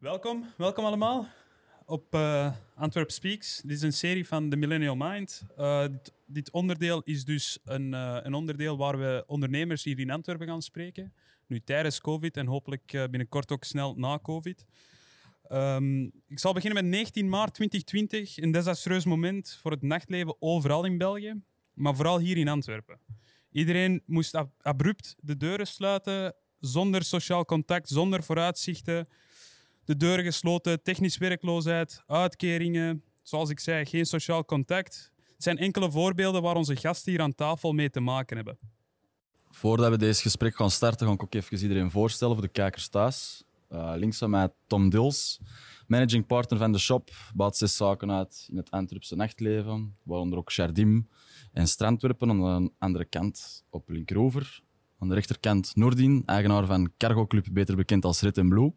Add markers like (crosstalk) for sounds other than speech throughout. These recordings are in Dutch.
Welkom, welkom allemaal op uh, Antwerp Speaks. Dit is een serie van The Millennial Mind. Uh, dit, onderdeel is dus een, uh, een, onderdeel waar we ondernemers hier in Antwerpen gaan spreken. Nu tijdens COVID en hopelijk binnenkort ook snel na COVID. Um, ik zal beginnen met 19 maart 2020, een desastreus moment voor het nachtleven overal in België, maar vooral hier in Antwerpen. Iedereen moest ab abrupt de deuren sluiten, zonder sociaal contact, zonder vooruitzichten de deuren gesloten, technisch werkloosheid, uitkeringen, zoals ik zei, geen sociaal contact. Het zijn enkele voorbeelden waar onze gasten hier aan tafel mee te maken hebben. Voordat we deze gesprek gaan starten, ga ik ook even iedereen voorstellen voor de kijkers thuis. Uh, links van mij Tom Dils, managing partner van de shop, bouwt zes zaken uit in het Antwerpse nachtleven, waaronder ook Jardim en Strandwerpen aan de andere kant op linkeroever. Aan de rechterkant Noordin, eigenaar van Cargo Club, beter bekend als Red Blue.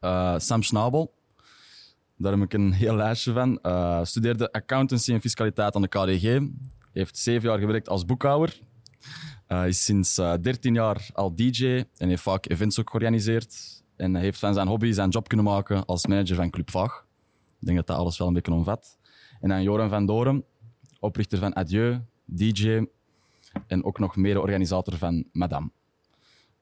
Uh, Sam Schnabel. Daar heb ik een heel lijstje van. Uh, studeerde accountancy en fiscaliteit aan de KDG. Heeft zeven jaar gewerkt als boekhouder. Uh, is sinds 13 jaar al DJ en heeft vaak events ook georganiseerd. En heeft van zijn hobby zijn job kunnen maken als manager van Club Vaag. Ik denk dat dat alles wel een beetje omvat. En dan Joran van Doren, oprichter van Adieu, DJ en ook nog mede-organisator van Madame.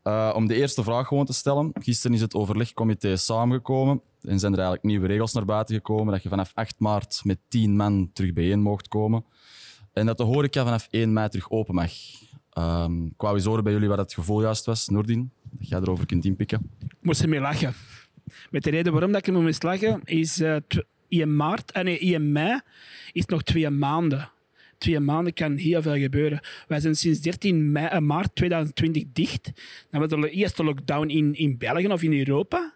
Uh, om de eerste vraag gewoon te stellen. Gisteren is het overlegcomité samengekomen en zijn er eigenlijk nieuwe regels naar buiten gekomen dat je vanaf 8 maart met 10 man terug bijeen mocht komen. En dat de horeca vanaf 1 mei terug open mag. Um, ik wou eens horen bij jullie wat het gevoel juist was, Noordin. Dat jij erover kunt inpikken. Ik moest ermee lachen. Met de reden waarom dat ik er moest lachen is... Uh, maart, uh, nee, in mei is nog twee maanden twee maanden kan heel veel gebeuren. Wij zijn sinds 13 mei, uh, maart 2020 dicht. Dan was de eerste lockdown in, in België of in Europa.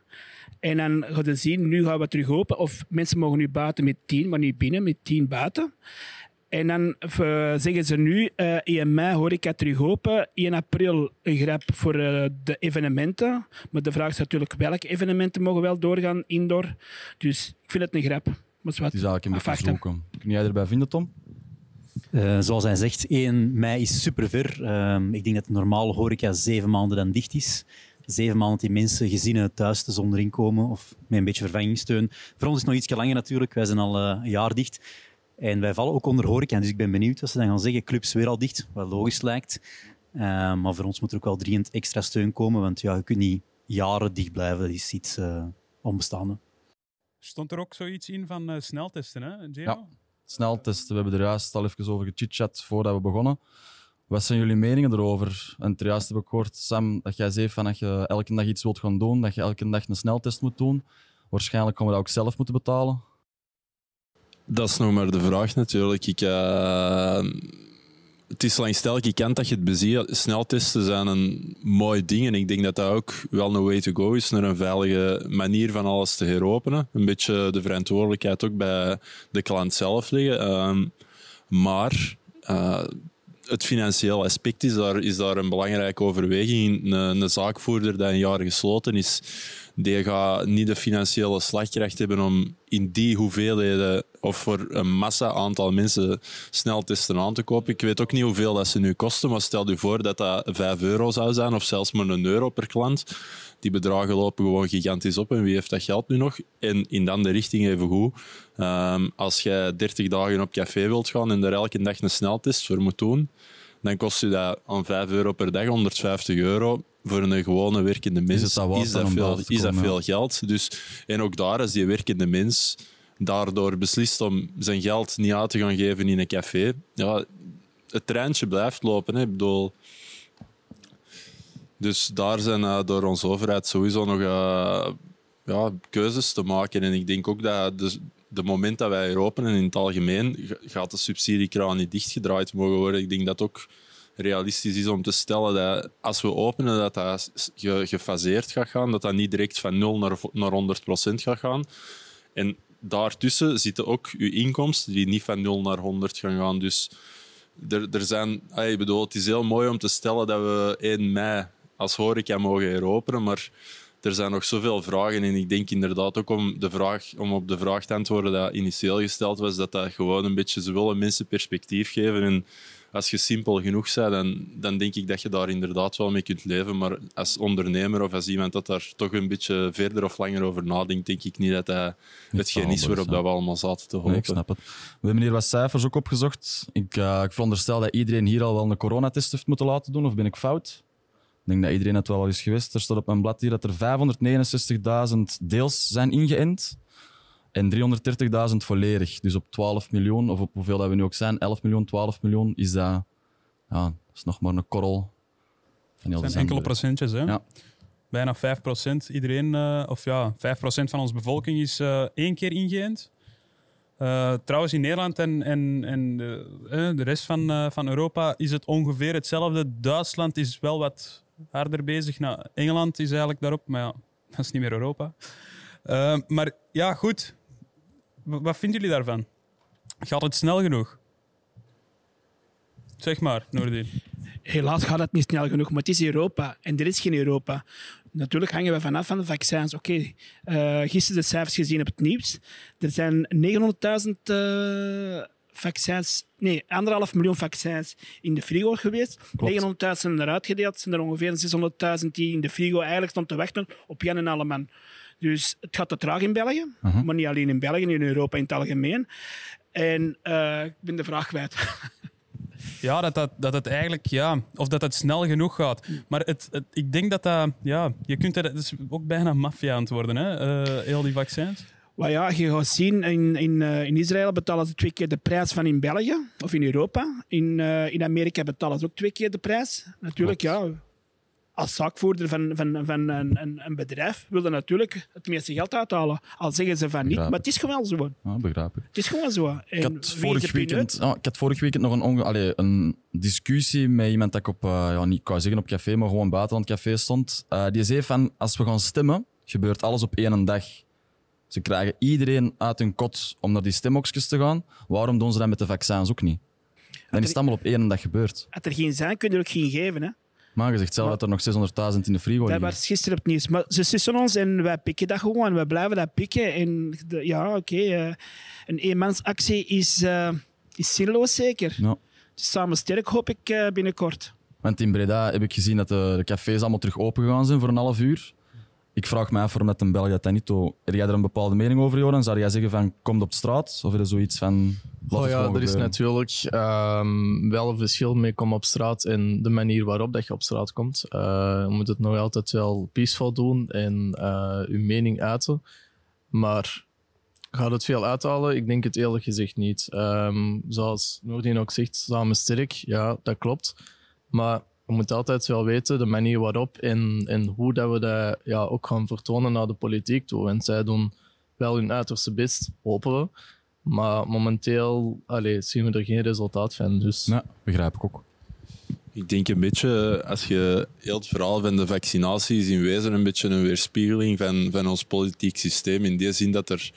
En dan gaan we zien, nu gaan we terug open. Of mensen mogen nu buiten met 10, maar niet binnen met 10 buiten. En dan uh, zeggen ze nu, uh, 1 mei hoor ik het terug open. 1 april een grap voor uh, de evenementen. Maar de vraag is natuurlijk welke evenementen mogen wel doorgaan indoor. Dus ik vind het een grap. Maar het is eigenlijk een beetje zoeken. Kun jij erbij vinden, Tom? Uh, zoals hij zegt, 1 mei is super ver. Uh, ik denk dat de normale horeca zeven maanden dan dicht is. Zeven maanden die mensen, gezinnen thuis te zonder inkomen of met een beetje vervangingssteun. Voor ons is het nog iets langer natuurlijk. Wij zijn al uh, een jaar dicht. En wij vallen ook onder horeca. Dus ik ben benieuwd wat ze dan gaan zeggen. Clubs weer al dicht, wat logisch lijkt. maar voor ons moet er ook wel dringend extra steun komen. Want ja, je kunt niet jaren dicht blijven. Dat is iets onbestaande. Stond er ook zoiets in van sneltesten, hè? Ja sneltest. We hebben er juist al even over gechitchat voordat we begonnen. Wat zijn jullie meningen erover? En juist heb ik gehoord, Sam, dat jij zei van dat je elke dag iets wilt gaan doen, dat je elke dag een sneltest moet doen. Waarschijnlijk gaan we dat ook zelf moeten betalen. Dat is nog maar de vraag natuurlijk. Ik, uh, het is langs elke kant dat je het beziet. Sneltesten zijn een mooi ding en ik denk dat dat ook wel een way to go is naar een veilige manier van alles te heropenen. Een beetje de verantwoordelijkheid ook bij de klant zelf liggen. Ehm, maar uh, het financiële aspect is daar, is daar een belangrijke overweging. Een, een zaakvoerder die een jaar gesloten is, die gaat niet de financiële slagkracht hebben om in die hoeveelheden of voor een massa aantal mensen sneltesten aan te kopen. Ik weet ook niet hoeveel dat ze nu kosten, maar stel je voor dat dat 5 euro zou zijn of zelfs maar een euro per klant. Die bedragen lopen gewoon gigantisch op en wie heeft dat geld nu nog? En in de andere richting even goed. Um, als jij 30 dagen op café wilt gaan en er elke dag een sneltest voor moet doen, dan kost je dat aan 5 euro per dag 150 euro voor een gewone werkende mens is, dat, is dat, veel, is dat veel geld. Dus, en ook daar, als die werkende mens daardoor beslist om zijn geld niet uit te gaan geven in een café, ja, het treintje blijft lopen. Hè. Bedoel, dus daar zijn uh, door onze overheid sowieso nog uh, ja, keuzes te maken. En ik denk ook dat de, de moment dat wij er openen in het algemeen, gaat de subsidiekraan niet dichtgedraaid mogen worden. Ik denk dat ook realistisch is om te stellen dat als we openen, dat dat gefaseerd gaat gaan, dat dat niet direct van 0 naar, naar 100 procent gaat gaan. En daartussen zitten ook uw inkomsten die niet van 0 naar 100 gaan gaan. Dus er, er zijn, ik bedoel, het is heel mooi om te stellen dat we 1 mei als horeca mogen heropenen, maar er zijn nog zoveel vragen. En ik denk inderdaad ook om, de vraag, om op de vraag te antwoorden dat initieel gesteld was, dat dat gewoon een beetje, ze willen mensen perspectief geven. En als je simpel genoeg bent, dan, dan denk ik dat je daar inderdaad wel mee kunt leven. Maar als ondernemer of als iemand dat daar toch een beetje verder of langer over nadenkt, denk ik niet dat dat hetgeen is waarop dat we allemaal zaten te hopen. Nee, ik snap het. We hebben hier wat cijfers ook opgezocht. Ik, uh, ik veronderstel dat iedereen hier al wel een coronatest heeft moeten laten doen, of ben ik fout? Ik denk dat iedereen het wel al is geweest. Er staat op mijn blad hier dat er 569.000 deels zijn ingeënt en 330.000 volledig. Dus op 12 miljoen, of op hoeveel dat we nu ook zijn, 11 miljoen, 12 miljoen, is dat, ja, dat is nog maar een korrel. Van dat zijn enkele procentjes, hè? Ja. Bijna 5 procent. Iedereen, uh, of ja, 5 procent van onze bevolking is uh, één keer ingeënt. Uh, trouwens, in Nederland en, en, en de, de rest van, van Europa is het ongeveer hetzelfde. Duitsland is wel wat harder bezig. Nou, Engeland is eigenlijk daarop, maar ja, (laughs) dat is niet meer Europa. maar ja, goed. Wat vinden jullie daarvan? Gaat het snel genoeg? Zeg maar, Noordin. Helaas gaat het niet snel genoeg, maar het is Europa en er is geen Europa. Natuurlijk hangen we vanaf van de vaccins. Oké, okay. uh, gisteren de cijfers gezien op het nieuws. Er zijn 900.000 uh, vaccins, nee, anderhalf miljoen vaccins in de frigo geweest. 900.000 zijn eruit gedeeld. Er zijn er ongeveer 600.000 die in de frigo eigenlijk stonden te wachten op Jan en Alleman. Dus het gaat te traag in België, uh -huh. maar niet alleen in België, in Europa in het algemeen. En uh, ik ben de vraag kwijt. (laughs) Ja, dat, dat, dat het eigenlijk, ja, of dat het snel genoeg gaat. Maar het, het, ik denk dat dat, ja, je kunt er, het is ook bijna maffia aan het worden, hè, uh, heel die vaccins. Maar ja, je gaat zien, in, in, uh, in Israël betalen ze twee keer de prijs van in België, of in Europa. In, uh, in Amerika betalen ze ook twee keer de prijs. Natuurlijk, ja, als zaakvoerder van, van, van een, een, een bedrijf wil je natuurlijk het meeste geld uithalen. Al zeggen ze van niet, maar het is gewoon zo. Ja, begrijp ik. Het is gewoon zo. En ik, had vorig weekend, ik had vorig weekend nog een, onge, een discussie met iemand dat ik op, uh, ja, niet kan zeggen op café, maar gewoon buiten het café stond. Uh, die zei van, als we gaan stemmen, gebeurt alles op één dag. Ze krijgen iedereen uit hun kot om naar die stemhokjes te gaan. Waarom doen ze dat met de vaccins ook niet? Dan is het allemaal op één dag gebeurd. Als er geen zijn, kun je er ook geen geven. Hè? Maar je zegt zelf maar, dat er nog 600.000 in de frigo liggen. Dat was gisteren op het nieuws. Maar ze sussen ons en wij pikken dat gewoon. We blijven dat pikken. En de, ja, oké. Okay, uh, een eenmansactie is, uh, is zinloos zeker. Ja. Dus samen sterk hoop ik uh, binnenkort. Want in Breda heb ik gezien dat de, de cafés allemaal terug open gegaan zijn voor een half uur. Ik vraag me af voor met een België dat niet Heb jij er een bepaalde mening over, Joran? Zou jij zeggen van kom op straat? Of is er zoiets van... Oh ja, er is natuurlijk um, wel een verschil mee kom op straat en de manier waarop dat je op straat komt. Uh, je moet het nog altijd wel peaceful doen en uh, je mening uiten. Maar gaat het veel uithalen? Ik denk het eerlijk gezegd niet. Um, zoals Noordin ook zegt, samen sterk. Ja, dat klopt. Maar we moeten altijd wel weten de manier waarop en, en hoe dat we dat ja, ook gaan vertonen naar de politiek toe. En zij doen wel hun uiterste best, hopen we. Maar momenteel allez, zien we er geen resultaat van. Dus. Ja, begrijp ik ook. Ik denk een beetje, als je heel het verhaal van de vaccinatie is in wezen een beetje een weerspiegeling van, van ons politiek systeem. In die zin dat er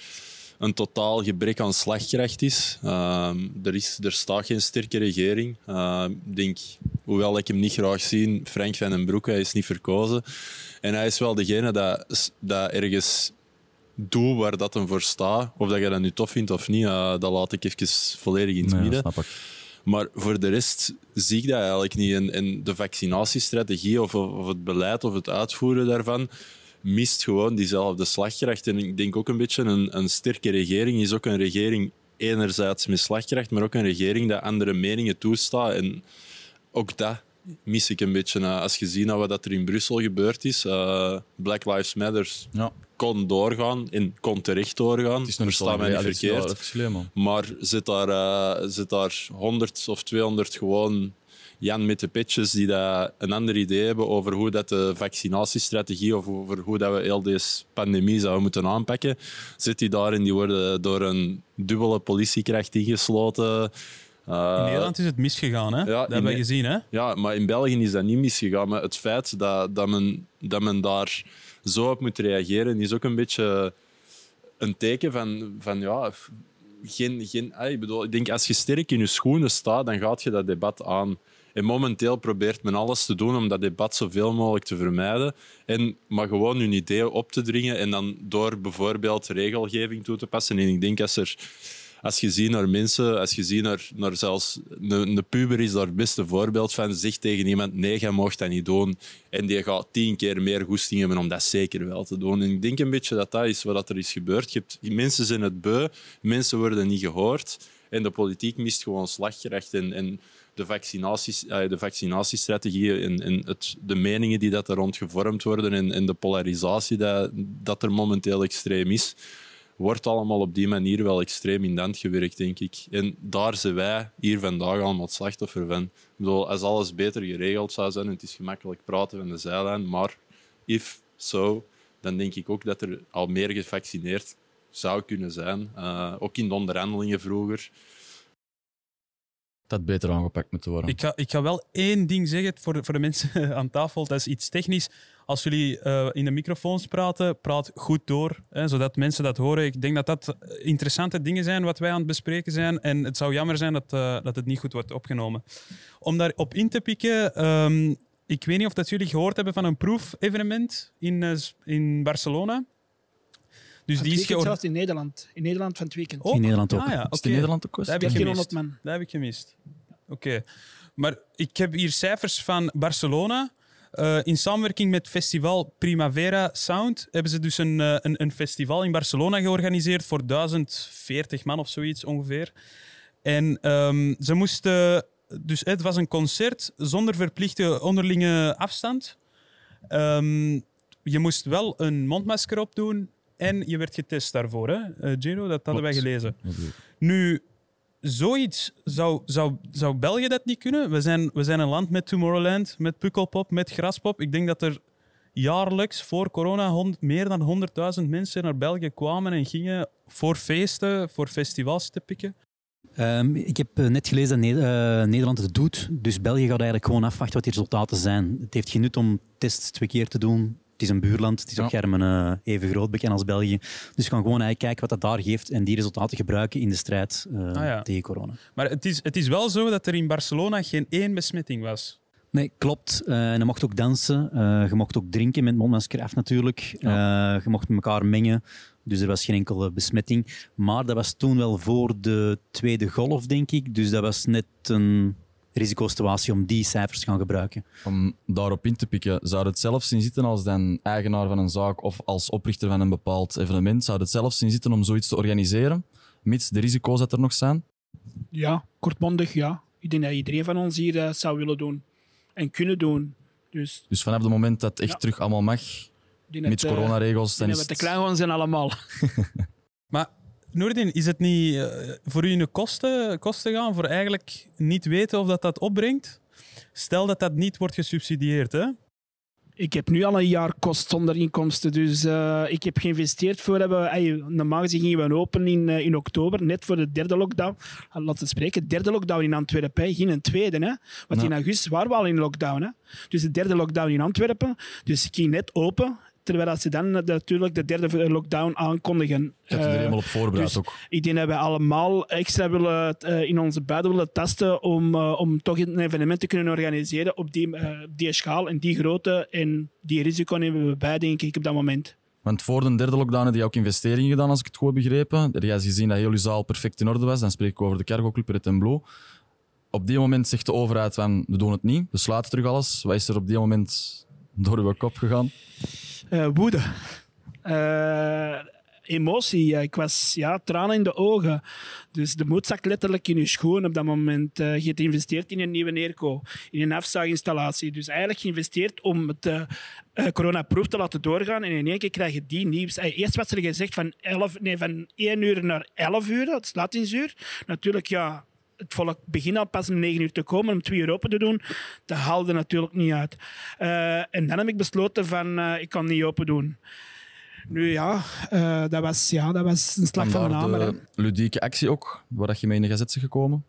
een totaal gebrek aan slagkracht is. Uh, er, is er staat geen sterke regering. Uh, denk, hoewel ik hem niet graag zie, Frank van den Broek, hij is niet verkozen. En hij is wel degene dat, dat ergens doet waar dat hem voor staat. Of dat je dat nu tof vindt of niet, uh, dat laat ik even volledig in het Nee, midden. Maar voor de rest zie ik dat eigenlijk niet. En, en de vaccinatiestrategie of, of het beleid of het uitvoeren daarvan mist gewoon diezelfde slagkracht. En ik denk ook een beetje een, een sterke regering is ook een regering enerzijds met slagkracht, maar ook een regering dat andere meningen toestaat. En ook dat mis ik een beetje. Als je ziet wat er in Brussel gebeurd is, uh, Black Lives Matter Ja. kon doorgaan en kon terecht doorgaan. Het is nog Versta mij niet verkeerd. Maar zit daar, eh, zit daar 100 of 200 gewoon Jan met de pitches die dat een ander idee hebben over hoe dat de vaccinatiestrategie of over hoe dat we heel deze pandemie zouden moeten aanpakken, zit die daar en die worden door een dubbele politiekracht ingesloten. Uh, In Nederland is het misgegaan, hè? ja, dat hebben we gezien, hè? ja, maar in België is dat niet misgegaan. Maar het feit dat, dat, men, dat men daar zo op moet reageren, is ook een beetje een teken van, van ja, geen, geen, ah, ik, bedoel, ik denk als je sterk in je schoenen staat, dan gaat je dat debat aan. En momenteel probeert men alles te doen om dat debat zoveel mogelijk te vermijden. En maar gewoon hun ideeën op te dringen en dan door bijvoorbeeld regelgeving toe te passen. En ik denk als er als je ziet naar mensen, als je ziet naar, naar zelfs een, een puber is daar het beste voorbeeld van, zegt tegen iemand nee, jij mocht dat niet doen. En die gaat tien keer meer goesting hebben om dat zeker wel te doen. En ik denk een beetje dat dat is wat er is gebeurd. Je hebt, mensen zijn het beu, mensen worden niet gehoord en de politiek mist gewoon slagkracht en, en de, vaccinaties, eh, de vaccinatiestrategieën en, en het, de meningen die dat er rond gevormd worden en, en de polarisatie dat, dat er momenteel extreem is wordt allemaal op die manier wel extreem in de gewerkt, denk ik. En daar zijn wij hier vandaag allemaal het slachtoffer van. Ik bedoel, als alles beter geregeld zou zijn, het is gemakkelijk praten van de zijlijn, maar if so, dan denk ik ook dat er al meer gevaccineerd zou kunnen zijn. Uh, ook in de onderhandelingen vroeger. Dat beter aangepakt moeten worden. Ik ga, ik ga wel één ding zeggen voor, voor de mensen (laughs) aan tafel. Dat is iets technisch. Als jullie uh, in de microfoons praten, praat goed door, hè, zodat mensen dat horen. Ik denk dat dat interessante dingen zijn wat wij aan het bespreken zijn. En het zou jammer zijn dat, uh, dat het niet goed wordt opgenomen. Om daarop in te pikken, um, ik weet niet of dat jullie gehoord hebben van een proefevenement in, in Barcelona. Dus die is zelfs in Nederland. In Nederland van het weekend. Ook? In Nederland ook. Ah, ja, okay. Is het in Nederland ook? Dat heb ik gemist. Dat heb ik gemist. Oké. Okay. Maar ik heb hier cijfers van Barcelona. Uh, in samenwerking met festival Primavera Sound hebben ze dus een, uh, een, een, festival in Barcelona georganiseerd voor 1040 man of zoiets ongeveer. En um, ze moesten. Dus het was een concert zonder verplichte onderlinge afstand. Um, je moest wel een mondmasker opdoen en je werd getest daarvoor. Hè? Uh, Giro, dat hadden wij gelezen. Nu, zoiets zou, zou, zou België dat niet kunnen. We zijn, we zijn een land met Tomorrowland, met Pukkelpop, met Graspop. Ik denk dat er jaarlijks voor corona hond, meer dan 100.000 mensen naar België kwamen en gingen voor feesten, voor festivals te pikken. Um, ik heb net gelezen dat Nederland het doet. Dus België gaat eigenlijk gewoon afwachten wat die resultaten zijn. Het heeft geen nut om tests twee keer te doen het is een buurland, het is op Germen uh, even groot bekend als België. Dus we gaan gewoon eigenlijk kijken wat dat daar geeft en die resultaten gebruiken in de strijd uh, ah, ja. tegen corona. Maar het is, het is wel zo dat er in Barcelona geen één besmetting was. Nee, klopt. Uh, en je mocht ook dansen, je mocht ook drinken met mondmasker af natuurlijk. Ja. je mocht met elkaar mengen. Dus er was geen enkele besmetting. Maar dat was toen wel voor de tweede golf, denk ik. Dus dat was net een risicosituatie om die cijfers te gaan gebruiken. Om daarop in te pikken, zou het zelf zien zitten als dan eigenaar van een zaak of als oprichter van een bepaald evenement, zou het zelf zien zitten om zoiets te organiseren, mits de risico's dat er nog zijn? Ja, kortmondig ja. Ik denk dat iedereen van ons hier uh, zou willen doen en kunnen doen. Dus, dus vanaf het moment dat het echt ja. terug allemaal mag, mits uh, coronaregels... Dan is we te klein zijn allemaal. (laughs) maar Noordin, is het niet uh, voor u een kosten, kosten gaan voor eigenlijk niet weten of dat dat opbrengt? Stel dat dat niet wordt gesubsidieerd, hè? Ik heb nu al een jaar kost zonder inkomsten, dus uh, ik heb geïnvesteerd voor hebben. Hey, normaal gezien gingen we open in, uh, in oktober, net voor de derde lockdown. Laten we spreken, derde lockdown in Antwerpen, geen een tweede. Hè? Want in augustus waren we al in lockdown. Hè? Dus de derde lockdown in Antwerpen. Dus ik ging net open Terwijl ze dan natuurlijk de derde lockdown aankondigen. Je hebt er helemaal op voorbereid dus ook. Ik denk dat wij allemaal extra willen uh, in onze buiten willen testen om, uh, om toch een evenement te kunnen organiseren op die, die schaal en die grootte. En die risico nemen we bij, denk ik, op dat moment. Want voor de derde lockdown heb je ook investeringen gedaan, als ik het goed heb begrepen. Er is gezien dat heel je zaal perfect in orde was. Dan spreek ik over de Cargo Club Red en Blue. Op die moment zegt de overheid van, we doen het niet, we sluiten terug alles. Wat is er op die moment door uw kop gegaan? Uh, woede. Uh, emotie. Ik was ja, tranen in de ogen. Dus de moed zak letterlijk in je schoen op dat moment. Uh, je hebt geïnvesteerd in een nieuwe neerco, in een afzuiginstallatie. Dus eigenlijk geïnvesteerd om het uh, coronaproef te laten doorgaan. En in één keer krijg je die nieuws. Eerst was er gezegd van, 11, nee, van 1 uur naar 11 uur, het sluitingsuur. Natuurlijk, ja, het volk begint al pas om negen uur te komen, om twee uur open te doen. Dat haalde natuurlijk niet uit. Uh, en dan heb ik besloten van, uh, ik kan niet open doen. Nu ja, uh, dat, was, ja dat was een slag van de de ludieke actie ook, waar je mee in de gazet gekomen?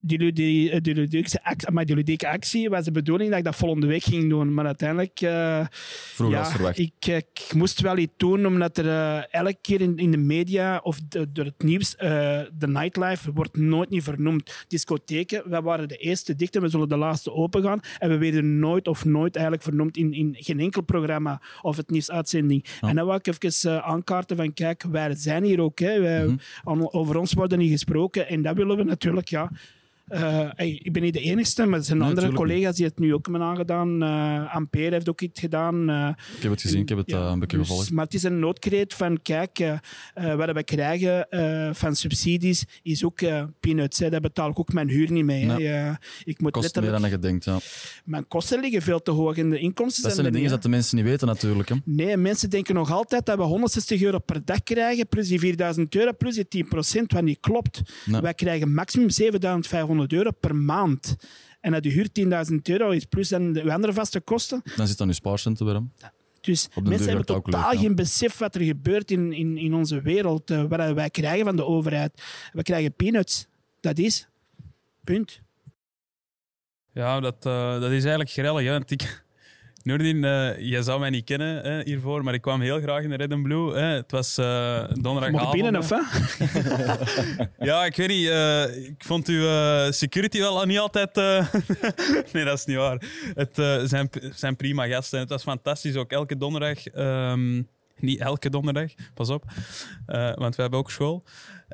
Die, ludieke, eh, die, ludieke actie, maar die ludieke actie was de bedoeling dat ik dat volgende week ging doen. Maar uiteindelijk... Uh, Vroeger ja, als verwacht. Ik, ik, moest wel iets doen, omdat er uh, elke keer in, in de media of de, door het nieuws, uh, de nightlife wordt nooit niet vernoemd. Discotheken, wij waren de eerste dicht en we zullen de laatste open gaan. En we werden nooit of nooit eigenlijk vernoemd in, in geen enkel programma of het nieuwsuitzending. Ja. En dan wou ik even aankaarten van, kijk, wij zijn hier ook. Hè. Wij, mm -hmm. Over ons wordt niet gesproken en dat willen we natuurlijk, ja... Uh, hey, ik ben niet de enige, maar er zijn nee, andere collega's die het nu ook hebben aangedaan. Uh, Ampère heeft ook iets gedaan. Uh, ik heb het gezien, ik heb het ja, een beetje dus, gevolgd. Maar het is een noodkreet van, kijk, wat we krijgen van subsidies is ook peanuts. Hè. Daar betaal ik ook mijn huur niet mee. Nee. ik moet Kost meer dan je denkt, ja. Mijn kosten liggen veel te hoog en de inkomsten Dat zijn de dingen dat de mensen niet weten natuurlijk. Hè. Nee, mensen denken nog altijd dat we 160 euro per dag krijgen, plus die 4000 euro, plus die 10 procent, wat niet klopt. Nee. Wij krijgen maximum 7500 euro per maand. En dat je huur 10.000 euro is, plus dan de andere vaste kosten. Dan zit dan je spaarcenten weer. Dus mensen hebben totaal geen besef wat er gebeurt in, in, in onze wereld. Uh, wat wij krijgen van de overheid. We krijgen peanuts. Dat is. Punt. Ja, dat, uh, dat is eigenlijk grellig. Hè? Ik, Noordin, uh, jij zou mij niet kennen hè, hiervoor, maar ik kwam heel graag in de Red and Blue. Hè. Het was uh, donderdagavond. Mag binnen of hè? (laughs) ja, ik weet niet. Uh, ik vond uw security wel niet altijd... (laughs) nee, dat is niet waar. Het zijn, zijn prima gasten. Het was fantastisch, ook elke donderdag... Um, (laughs) niet elke donderdag, pas op. Uh, want we hebben ook school.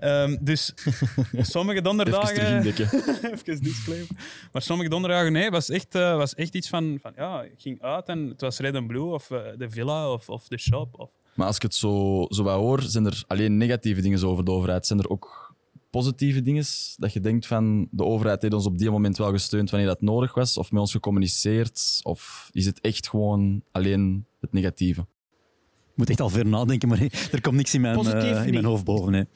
Um, dus (laughs) sommige donderdagen... (laughs) Even disclaimer. Maar sommige donderdagen, nee, was echt, uh, was echt iets van, van... Ja, ik ging uit en het was Red and Blue of uh, de villa of, of de shop. Of... Maar als ik het zo, zo wat hoor, zijn er alleen negatieve dingen over de overheid. Zijn er ook positieve dingen dat je denkt van de overheid heeft ons op die moment wel gesteund wanneer dat nodig was? Of met ons gecommuniceerd? Of is het echt gewoon alleen het negatieve? Ik moet echt al ver nadenken, maar (laughs) er komt niks in mijn, uh, in mijn hoofd boven. Nee.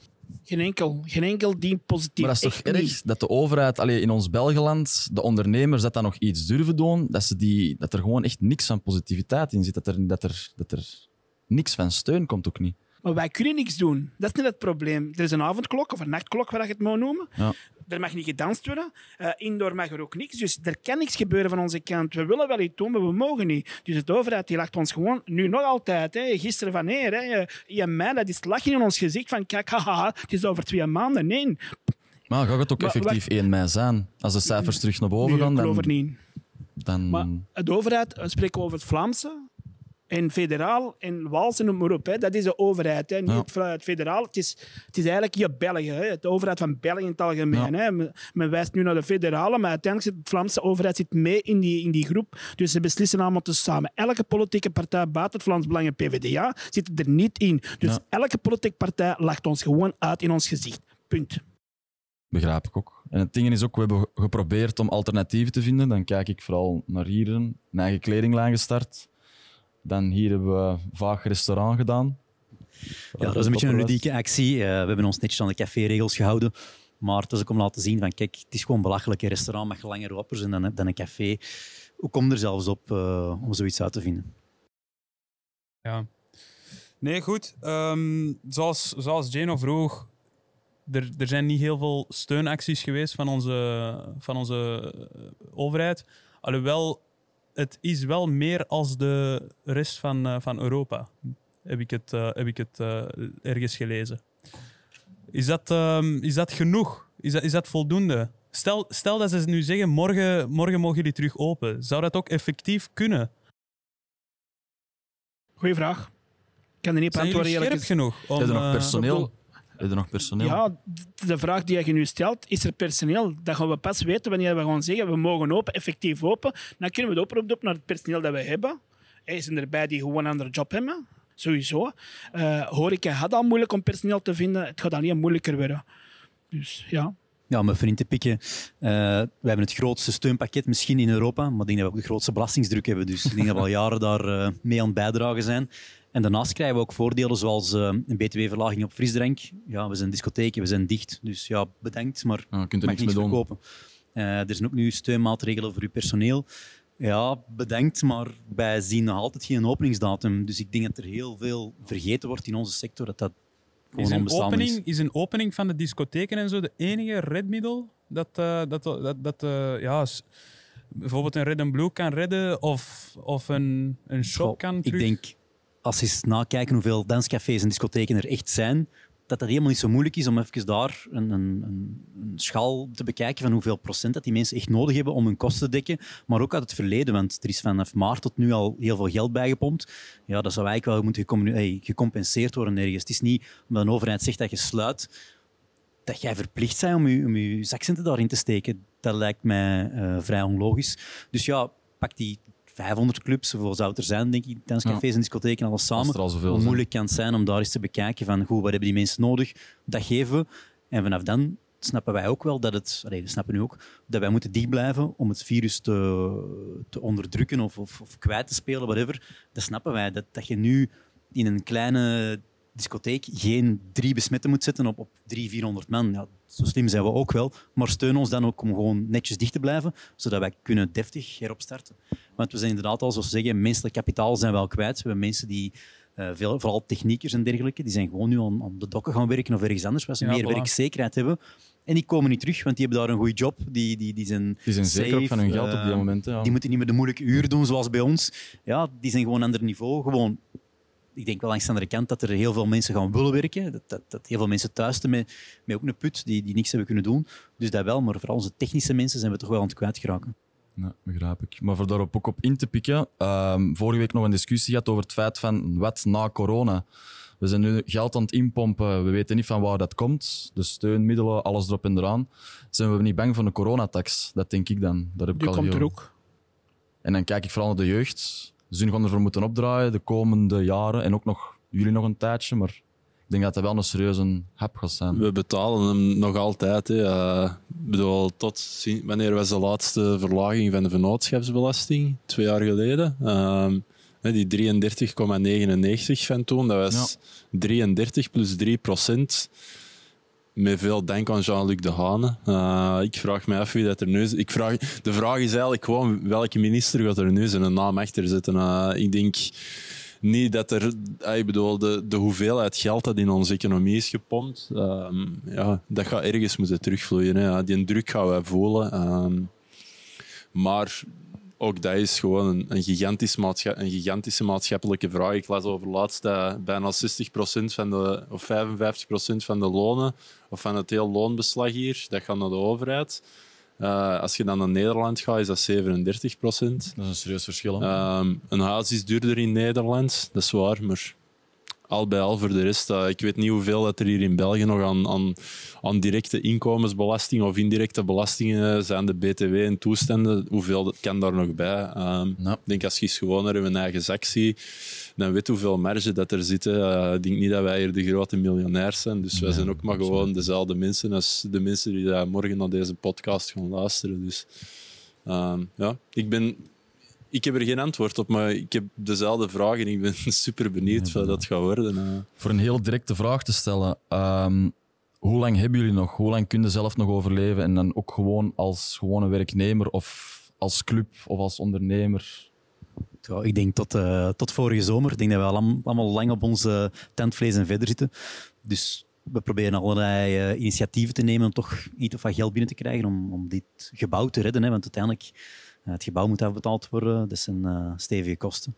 Geen enkel. Geen enkel die positief. Maar dat is toch erg niet. dat de overheid, allee, in ons Belgeland, de ondernemers, dat dan nog iets durven doen, dat, ze die, dat er gewoon echt niks van positiviteit in zit. Dat er, dat, er, dat er niks van steun komt ook niet. Maar wij kunnen niks doen. Dat is niet het probleem. Er is een avondklok of een nachtklok, wat je het moet noemen. Ja. Er mag niet gedanst worden. Uh, indoor mag er ook niks. Dus er kan niks gebeuren van onze kant. We willen wel iets doen, maar we mogen niet. Dus de overheid die lacht ons gewoon, nu nog altijd, hè, gisteren van nee, hè, in mei, dat is lachen in ons gezicht van kijk, haha, het is over twee maanden. Nee. Maar gaat het ook Maar effectief 1 mei zijn? Als de cijfers terug naar boven Nee, gaan, ik geloof dan... niet. dan... Maar de overheid, we spreken over het Vlaamse en federaal en Waals en noem maar op. Hè. Dat is de overheid, hè. niet Ja. het, federaal. Het is, het is eigenlijk je België, hè. de overheid van België in het algemeen. Hè. Men, men wijst nu naar de federale, maar uiteindelijk zit de Vlaamse overheid zit mee in die, in die groep. Dus ze beslissen allemaal te samen. Elke politieke partij buiten het Vlaams Belang en PvdA zit er niet in. Dus Ja. elke politieke partij lacht ons gewoon uit in ons gezicht. Punt. Begrijp ik ook. En het ding is ook, we hebben geprobeerd om alternatieven te vinden. Dan kijk ik vooral naar hier, een eigen kledinglijn gestart. Dan hier hebben we vaag restaurant gedaan. Ja, dat is een beetje een ludieke actie. Eh, we hebben ons netjes aan de caféregels gehouden. Maar het is ook om laten zien van, kijk, het is gewoon belachelijk. Een restaurant mag langer open zijn dan, dan een café. Hoe kom je er zelfs op eh, om zoiets uit te vinden? Ja. Nee, goed. Ehm, zoals, zoals Jano vroeg, er, er zijn niet heel veel steunacties geweest van onze, van onze eh, overheid. Alhoewel, het is wel meer als de rest van, eh, van Europa. Heb ik het, eh, heb ik het eh, ergens gelezen. Is dat, ehm, is dat genoeg? Is dat, is dat voldoende? Stel, stel dat ze nu zeggen, morgen, morgen mogen jullie terug open. Zou dat ook effectief kunnen? Goeie vraag. Ik kan er niet op Zijn jullie antwoorden. scherp eerlijk genoeg? Om, Heb je nog personeel? Heb je nog personeel? Ja, de vraag die je nu stelt, is er personeel? Dat gaan we pas weten wanneer we gaan zeggen, we mogen open, effectief open. Dan kunnen we de oproep doen naar het personeel dat we hebben. Er zijn erbij die gewoon een andere job hebben. Sowieso. Eh horeca had al moeilijk om personeel te vinden. Het gaat alleen moeilijker worden. Dus ja. Ja, om even in te pikken. eh, we hebben het grootste steunpakket misschien in Europa, maar ik denk dat we ook de grootste belastingsdruk hebben. Dus ik denk dat we al jaren daar eh, mee aan het bijdragen zijn. En daarnaast krijgen we ook voordelen zoals eh, een btw-verlaging op frisdrank. Ja, we zijn discotheken, we zijn dicht. Dus ja, bedankt, maar Ja, je kunt er mag niks mee verkopen. Eh, er zijn ook nu steunmaatregelen voor uw personeel. Ja, bedankt, maar wij zien nog altijd geen openingsdatum. Dus ik denk dat er heel veel vergeten wordt in onze sector, dat dat gewoon Is een, onbestaande opening, is. is een opening van de discotheken en zo de enige redmiddel dat, eh, dat, dat, dat eh, ja, bijvoorbeeld een Red and Blue kan redden of, of een, een shop Goh, kan Ik denk, als je eens nakijken hoeveel danscafés en discotheken er echt zijn, dat dat helemaal niet zo moeilijk is om even daar een, een, een, schaal te bekijken van hoeveel procent dat die mensen echt nodig hebben om hun kosten te dekken. Maar ook uit het verleden, want er is vanaf maart tot nu al heel veel geld bijgepompt. Ja, dat zou eigenlijk wel moeten gecompenseerd worden ergens. Het is niet omdat een overheid zegt dat je sluit, dat jij verplicht bent om je, om je zakcenten daarin te steken. Dat lijkt mij eh, vrij onlogisch. Dus ja, pak die 500 clubs, hoeveel zou het er zijn, denk ik, danscafés en discotheken, alles samen. al zoveel Hoe moeilijk kan het zijn om daar eens te bekijken van, goed, wat hebben die mensen nodig? Dat geven we. En vanaf dan snappen wij ook wel dat het, allee, we snappen nu ook, dat wij moeten dicht blijven om het virus te, te onderdrukken of, of, of kwijt te spelen, whatever. Dat snappen wij. Dat, dat je nu in een kleine discotheek geen drie besmetten moet zetten op, op drie, 400 man. Ja, zo slim zijn we ook wel. Maar steun ons dan ook om gewoon netjes dicht te blijven, zodat wij kunnen deftig heropstarten. Want we zijn inderdaad al, zoals ze zeggen, menselijk kapitaal zijn we al kwijt. We hebben mensen die, eh, veel, vooral techniekers en dergelijke, die zijn gewoon nu aan, aan de dokken gaan werken of ergens anders, waar ze Ja, meer voilà. werkzekerheid hebben. En die komen niet terug, want die hebben daar een goede job. Die, die, die zijn Die zijn zeker safe, van hun geld op eh, die momenten. Ja. die moeten niet meer de moeilijke uren doen zoals bij ons. Ja, die zijn gewoon ander niveau. Gewoon, ik denk wel langs de andere kant dat er heel veel mensen gaan willen werken. Dat, dat, dat heel veel mensen thuis met, met ook een put die, die niks hebben kunnen doen. Dus dat wel, maar vooral onze technische mensen zijn we toch wel aan het kwijtgeraken. Ja, begrijp ik. Maar voor daarop ook op in te pikken, ehm, vorige week nog een discussie gehad over het feit van wat na corona. We zijn nu geld aan het inpompen, we weten niet van waar dat komt. De steunmiddelen, alles erop en eraan. Zijn we niet bang voor een coronatax? Dat denk ik dan. Daar heb ik Die al komt heel- er ook. En dan kijk ik vooral naar de jeugd. Ze gaan ervoor moeten opdraaien de komende jaren en ook nog jullie nog een tijdje. Maar ik denk dat dat wel een serieuze hap gaat zijn. We betalen hem nog altijd. Hè. Eh, ik bedoel, tot wanneer was de laatste verlaging van de vennootschapsbelasting? Twee jaar geleden. Ehm, die 33,99 van toen, dat was 33 plus 3 procent. Met veel dank aan Jean-Luc Dehane. Eh ik vraag me af wie dat er nu is. Ik vraag, de vraag is eigenlijk gewoon welke minister gaat er nu zijn naam achter zetten. Eh, ik denk niet dat er, ah, ik bedoel, de, hoeveelheid geld dat in onze economie is gepompt, ehm, ja, dat gaat ergens moeten terugvloeien. Hè. Die druk gaan wij voelen. ehm. maar ook dat is gewoon een, een, gigantisch een gigantische maatschappelijke vraag. Ik las over laatst dat bijna 60% van de, of 55% van de lonen, of van het heel loonbeslag hier, dat gaat naar de overheid. Eh, als je dan naar Nederland gaat, is dat 37 procent. Dat is een serieus verschil. Ehm, een huis is duurder in Nederland, dat is waar, maar al bij al voor de rest. eh, ik weet niet hoeveel dat er hier in België nog aan, aan, aan directe inkomensbelasting of indirecte belastingen zijn, de BTW en toestanden. Hoeveel dat kan daar nog bij? Ehm. Ik denk als je gewoon naar je eigen zak ziet, dan weet hoeveel marge dat er zit. hè. Eh, ik denk niet dat wij hier de grote miljonairs zijn. Dus wij zijn ook maar gewoon dezelfde mensen als de mensen die daar morgen naar deze podcast gaan luisteren. Dus ehm, ja, ik ben ik heb er geen antwoord op, maar ik heb dezelfde vraag en ik ben (laughs) super benieuwd wat dat gaat worden. eh. Voor een heel directe vraag te stellen. ehm, hoe lang hebben jullie nog? Hoe lang kun je zelf nog overleven? En dan ook gewoon als gewone werknemer of als club of als ondernemer? Ja, ik denk tot, eh, tot vorige zomer. Ik denk dat we allemaal lang op onze tentvlees en verder zitten. Dus we proberen allerlei eh, initiatieven te nemen om toch iets of wat geld binnen te krijgen om, om dit gebouw te redden. Hè. Want uiteindelijk, het gebouw moet afbetaald worden. Dat zijn uh, stevige kosten.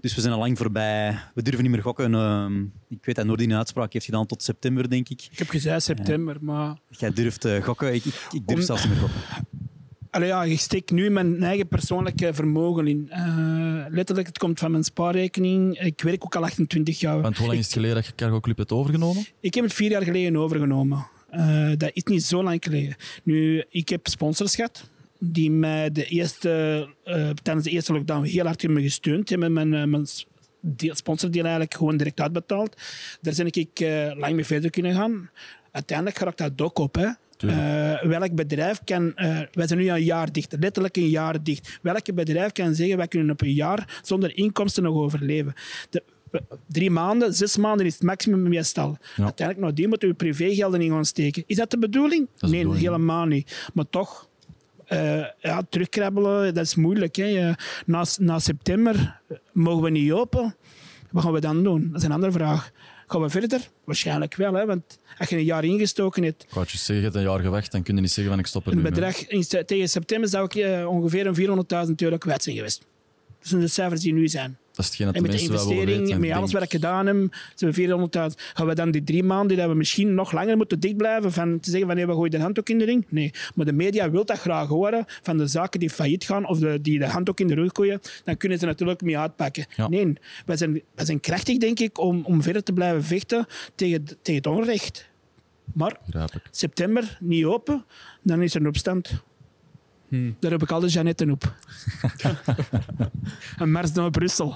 Dus we zijn al lang voorbij. We durven niet meer gokken. Uh, ik weet dat Noordin een uitspraak heeft gedaan tot september, denk ik. Ik heb gezegd september, maar... Jij durft uh, gokken. Ik, ik, ik durf Om... zelfs niet meer gokken. Allee, ja, ik steek nu mijn eigen persoonlijke vermogen in. Uh, letterlijk, het komt van mijn spaarrekening. Ik werk ook al 28 jaar. Want hoe lang is het geleden dat je Cargo Club hebt overgenomen? Ik heb het vier jaar geleden overgenomen. Uh, dat is niet zo lang geleden. Nu, ik heb sponsors gehad die mij de eerste, uh, tijdens de eerste lockdown heel hard hebben gesteund. Die hebben mijn, mijn sponsordeal eigenlijk gewoon direct uitbetaald. Daar ben ik uh, lang mee verder kunnen gaan. Uiteindelijk raakt dat ook op. Hè. Uh, welk bedrijf kan... Uh, wij zijn nu een jaar dicht, letterlijk een jaar dicht. Welk bedrijf kan zeggen, wij kunnen op een jaar zonder inkomsten nog overleven? De, drie maanden, zes maanden is het maximum meestal. Ja. Uiteindelijk nog die moeten we privégelden in gaan steken. Is dat de bedoeling? Dat nee, bedoeling. helemaal niet. Maar toch, uh, ja, terugkrabbelen, dat is moeilijk. Hè. Na, na september mogen we niet open. Wat gaan we dan doen? Dat is een andere vraag. Gaan we verder? Waarschijnlijk wel, hè, want als je een jaar ingestoken hebt, Ik je zeggen, je hebt een jaar gewacht, dan kun je niet zeggen van ik stop er een bedrag in, tegen september zou ik eh, ongeveer een 400.000 euro kwijt zijn geweest. Dat zijn de cijfers die nu zijn. Dat is hetgeen dat En de met de investering, weten. met alles denk- wat ik gedaan heb, zijn we 400.000. Gaan we dan die drie maanden dat we misschien nog langer moeten dicht blijven, van te zeggen van nee, we gooien de handdoek in de ring? Nee. Maar de media wil dat graag horen, van de zaken die failliet gaan of de, die de handdoek in de rug gooien, dan kunnen ze natuurlijk mee uitpakken. Ja. Nee, wij zijn, wij zijn krachtig, denk ik, om, om verder te blijven vechten tegen, tegen het onrecht. Maar september niet open, dan is er een opstand. Hmm. Daar heb ik al de Jeannetten op. (laughs) een mars naar Brussel.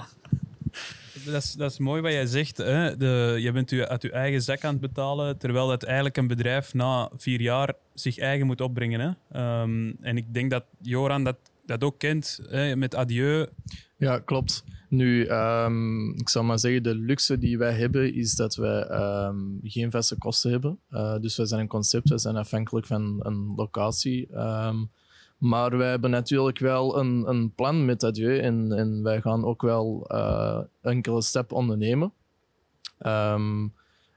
Dat is, dat is mooi wat jij zegt. Hè? De, je bent u uit je eigen zak aan het betalen, terwijl dat eigenlijk een bedrijf na vier jaar zich eigen moet opbrengen. Hè? Ehm, en ik denk dat Joran dat, dat ook kent. Hè? Met Adieu. Ja, klopt. Nu, ehm, ik zou maar zeggen, de luxe die wij hebben is dat wij ehm, geen vaste kosten hebben. Eh, dus wij zijn een concept, wij zijn afhankelijk van een locatie. Ehm, maar wij hebben natuurlijk wel een, een plan met Adieu en, en wij gaan ook wel eh, enkele stappen ondernemen. Ehm,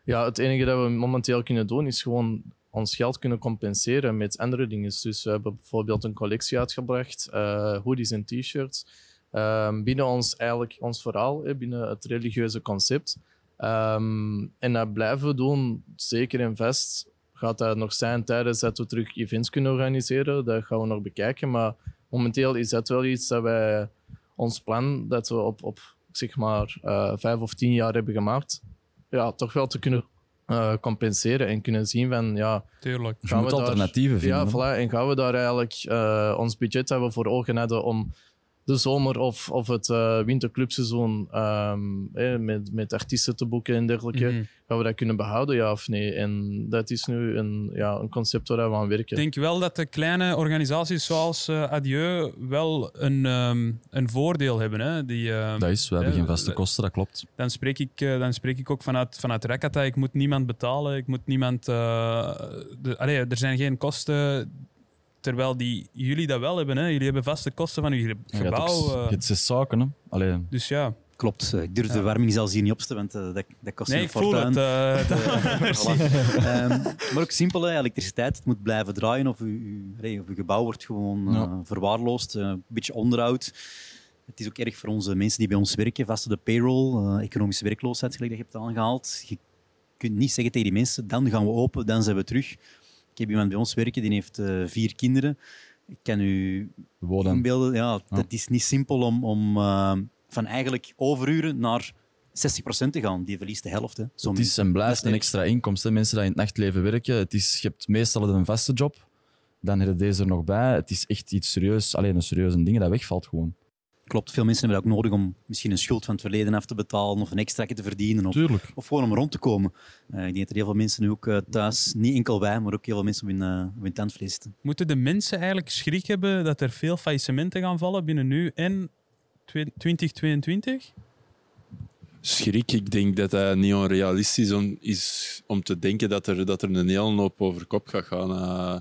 ja, het enige dat we momenteel kunnen doen is gewoon ons geld kunnen compenseren met andere dingen. Dus we hebben bijvoorbeeld een collectie uitgebracht, eh, hoodies en t-shirts. Ehm, binnen ons, eigenlijk, ons verhaal, binnen het religieuze concept. Ehm, en dat blijven we doen, zeker en vast. Gaat dat nog zijn tijdens dat we terug events kunnen organiseren? Dat gaan we nog bekijken. Maar momenteel is dat wel iets dat wij, ons plan, dat we op, op zeg maar, eh, vijf of tien jaar hebben gemaakt, ja, toch wel te kunnen eh, compenseren en kunnen zien van, ja, Tuurlijk. Je Gaan moet we daar- alternatieven vinden. ja, voilà. En gaan we daar eigenlijk eh, ons budget we voor ogen hadden om de zomer of, of het eh, winterclubseizoen ehm, eh, met, met artiesten te boeken en dergelijke, Mhm. gaan we dat kunnen behouden, ja of nee? En dat is nu een, ja, een concept waar we aan werken. Ik denk wel dat de kleine organisaties zoals eh, Adieu wel een, ehm, een voordeel hebben. Hè? Die, ehm, Dat is, we hebben geen vaste eh, kosten, dat klopt. dan, spreek ik, dan spreek ik ook vanuit, vanuit Rakata. Ik moet niemand betalen. Ik moet niemand. eh, de, allee, er zijn geen kosten. Terwijl die, jullie dat wel hebben. Hè? Jullie hebben vaste kosten van uw gebouw. ook, eh. je hebt zes zaken. Hè. Allee, dus ja. Klopt. Eh, Ik durf de warming zelfs hier niet op te want eh, dat, dat kost Nee, een ik voel fortuin. het. eh. (laughs) (laughs) Ehm, maar ook simpel, hè, elektriciteit. Het moet blijven draaien of uw, gebouw wordt gewoon eh, Ja. verwaarloosd. een beetje onderhoud. Het is ook erg voor onze mensen die bij ons werken, vast op de payroll, economische werkloosheid, gelijk dat je hebt aangehaald. Je kunt niet zeggen tegen die mensen, dan gaan we open, dan zijn we terug. Ik heb iemand bij ons werken, die heeft eh, vier kinderen. Ik kan u woorden. inbeelden, ja, dat is niet simpel om, om eh, van eigenlijk overuren naar 60% te gaan. Die verliest de helft. Hè. Zo Het is en blijft een extra inkomst. Hè. Mensen die in het nachtleven werken, het is, je hebt meestal een vaste job. Dan heb je deze er nog bij. Het is echt iets serieus. Alleen een serieuze ding dat wegvalt gewoon. Klopt, veel mensen hebben dat ook nodig om misschien een schuld van het verleden af te betalen of een extra te verdienen. Of, Tuurlijk. of gewoon om rond te komen. Eh, ik denk dat er heel veel mensen nu ook eh, thuis, niet enkel wij, maar ook heel veel mensen op hun, eh, op hun tandvlees zitten. Moeten de mensen eigenlijk schrik hebben dat er veel faillissementen gaan vallen binnen nu en twe- 2022? schrik. Ik denk dat dat niet onrealistisch om, is om te denken dat er, dat er een hele hoop over kop gaat gaan. Eh,